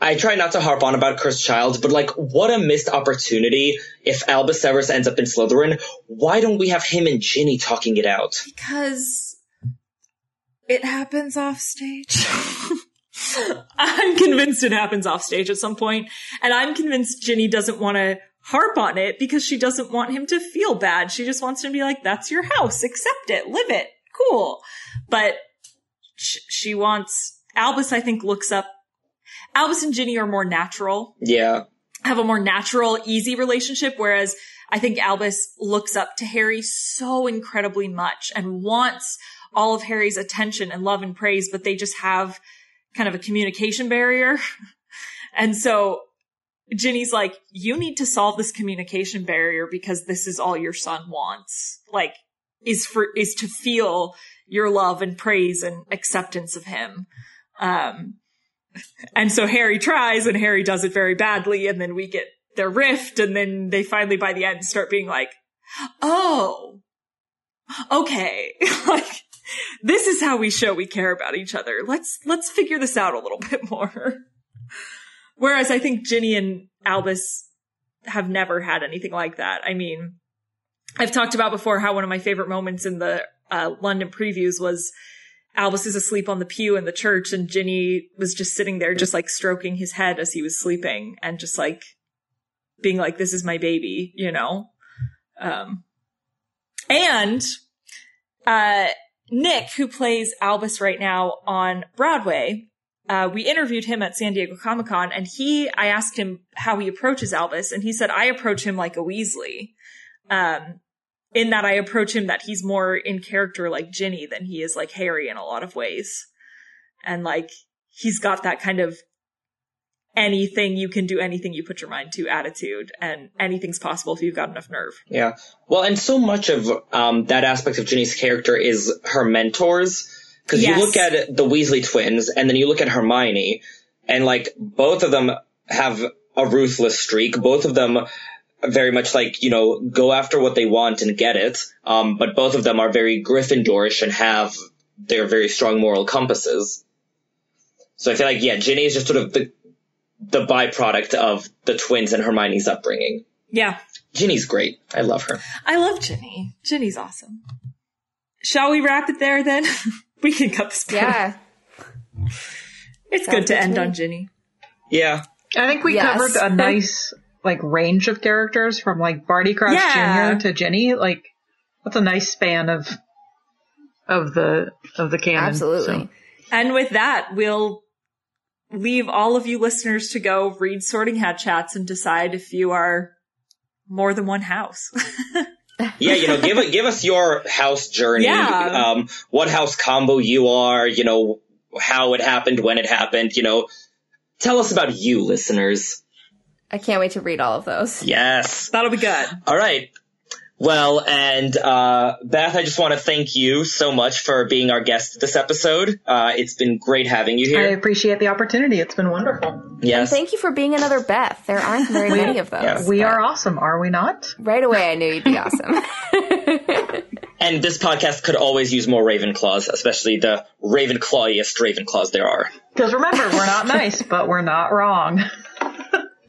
I try not to harp on about Cursed Child, but like, what a missed opportunity if Albus Severus ends up in Slytherin. Why don't we have him and Ginny talking it out? Because it happens off stage. I'm convinced it happens off stage at some point, and I'm convinced Ginny doesn't want to harp on it because she doesn't want him to feel bad. She just wants him to be like, that's your house, accept it, live it, cool. But sh- she wants, Albus, I think, looks up, Albus and Ginny are more natural Yeah. have a more natural, easy relationship, whereas I think Albus looks up to Harry so incredibly much and wants all of Harry's attention and love and praise, but they just have kind of a communication barrier. and so Ginny's like, you need to solve this communication barrier because this is all your son wants. Like, is for, is to feel your love and praise and acceptance of him. Um, and so Harry tries and Harry does it very badly. And then we get their rift. And then they finally, by the end, start being like, Oh, okay. like, this is how we show we care about each other. Let's, let's figure this out a little bit more. Whereas I think Ginny and Albus have never had anything like that. I mean, I've talked about before how one of my favorite moments in the uh, London previews was Albus is asleep on the pew in the church and Ginny was just sitting there, just like stroking his head as he was sleeping and just like being like, this is my baby, you know? Um, and, uh, Nick, who plays Albus right now on Broadway, uh, we interviewed him at San Diego Comic Con and he, I asked him how he approaches Albus and he said, I approach him like a Weasley. Um, in that I approach him that he's more in character like Ginny than he is like Harry in a lot of ways. And like, he's got that kind of anything you can do anything you put your mind to attitude and anything's possible if you've got enough nerve. Yeah. Well, and so much of um, that aspect of Ginny's character is her mentors. Because Yes. you look at the Weasley twins, and then you look at Hermione, and like both of them have a ruthless streak. Both of them very much like you know go after what they want and get it. Um, but both of them are very Gryffindorish and have their very strong moral compasses. So I feel like yeah, Ginny is just sort of the the byproduct of the twins and Hermione's upbringing. Yeah. Ginny's great. I love her. I love Ginny. Ginny's awesome. Shall we wrap it there then? we can cut this. part. Yeah. It's Sounds good to end me. on Ginny. Yeah. I think we Yes. covered a nice like range of characters from like Barty Crouch Yeah. Jr. to Ginny. Like that's a nice span of of the of the canon. Absolutely. So, And with that, we'll leave all of you listeners to go read Sorting Hat Chats and decide if you are more than one house. Yeah, you know, give it, give us your house journey. Yeah. Um, what house combo you are, you know, how it happened, when it happened, you know. Tell us about you, listeners. I can't wait to read all of those. Yes. That'll be good. All right. Well, and uh, Beth, I just want to thank you so much for being our guest this episode. Uh, it's been great having you here. I appreciate the opportunity. It's been wonderful. yes. Thank you for being another Beth. There aren't very many of those. Yeah. We are awesome, are we not? Right away, I knew you'd be awesome. And this podcast could always use more Ravenclaws, especially the Ravenclawiest Ravenclaws there are. Because remember, we're not nice, but we're not wrong.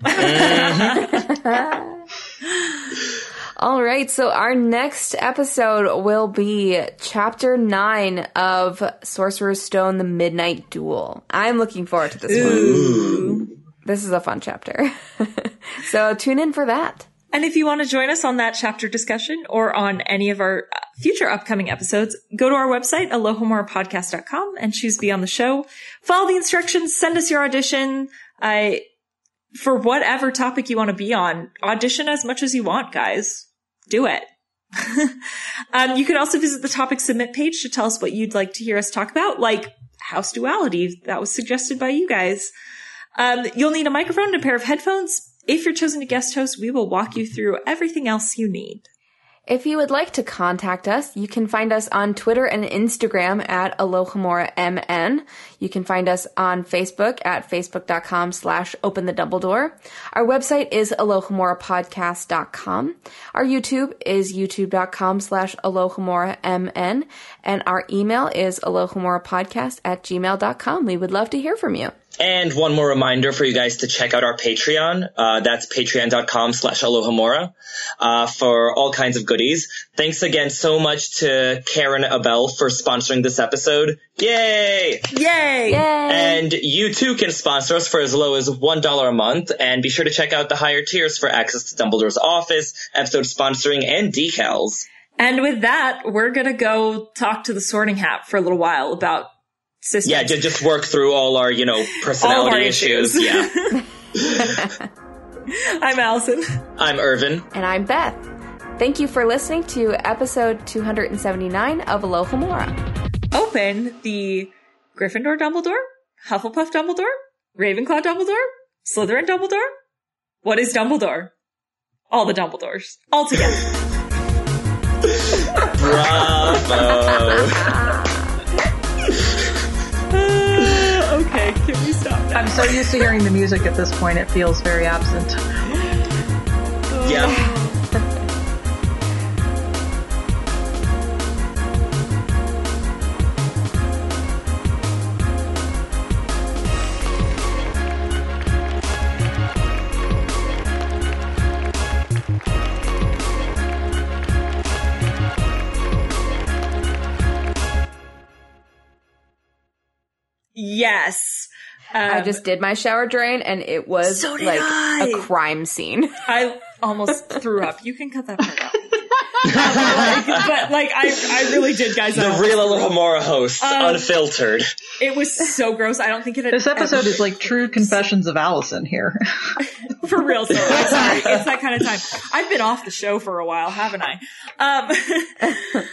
All right, so our next episode will be chapter nine of Sorcerer's Stone: The Midnight Duel. I'm looking forward to this one. This is a fun chapter, so tune in for that. And if you want to join us on that chapter discussion or on any of our uh, future upcoming episodes, go to our website, alohomorapodcast.com and choose be on the show. Follow the instructions, send us your audition. I, for whatever topic you want to be on, audition as much as you want, guys. Do it. um, you can also visit the topic submit page to tell us what you'd like to hear us talk about, like house duality that was suggested by you guys. Um, you'll need a microphone and a pair of headphones. If you're chosen to guest host, we will walk you through everything else you need. If you would like to contact us, you can find us on Twitter and Instagram at AlohomoraMN. You can find us on Facebook at facebook.com slash open the Dumbledore. Our website is AlohomoraPodcast.com. Our YouTube is youtube.com slash AlohomoraMN. And our email is AlohomoraPodcast at gmail.com. We would love to hear from you. And one more reminder for you guys to check out our Patreon. Uh, that's patreon.com slash alohomora uh, for all kinds of goodies. Thanks again so much to Karen Abel for sponsoring this episode. Yay! Yay! Yay! And you too can sponsor us for as low as $1 a month. And be sure to check out the higher tiers for access to Dumbledore's office, episode sponsoring, and decals. And with that, we're gonna go talk to the sorting hat for a little while about systems. Yeah, ju- just work through all our, you know, personality our issues. issues. Yeah. I'm Allison. I'm Irvin. And I'm Beth. Thank you for listening to episode 279 of Alohomora. Open the Gryffindor Dumbledore, Hufflepuff Dumbledore, Ravenclaw Dumbledore, Slytherin Dumbledore. What is Dumbledore? All the Dumbledores. All together. Bravo. I'm so used to hearing the music at this point, it feels very absent. yeah. Yes. I Um, just did my shower drain and it was So like I. a crime scene. I almost threw up. You can cut that part out. like, but like I, I really did, guys. The almost- real Alohomora host, Um, unfiltered. It was so gross. I don't think it had This episode ever- is like true confessions of Allison here. for real. So It's that kind of time. I've been off the show for a while, haven't I? Um,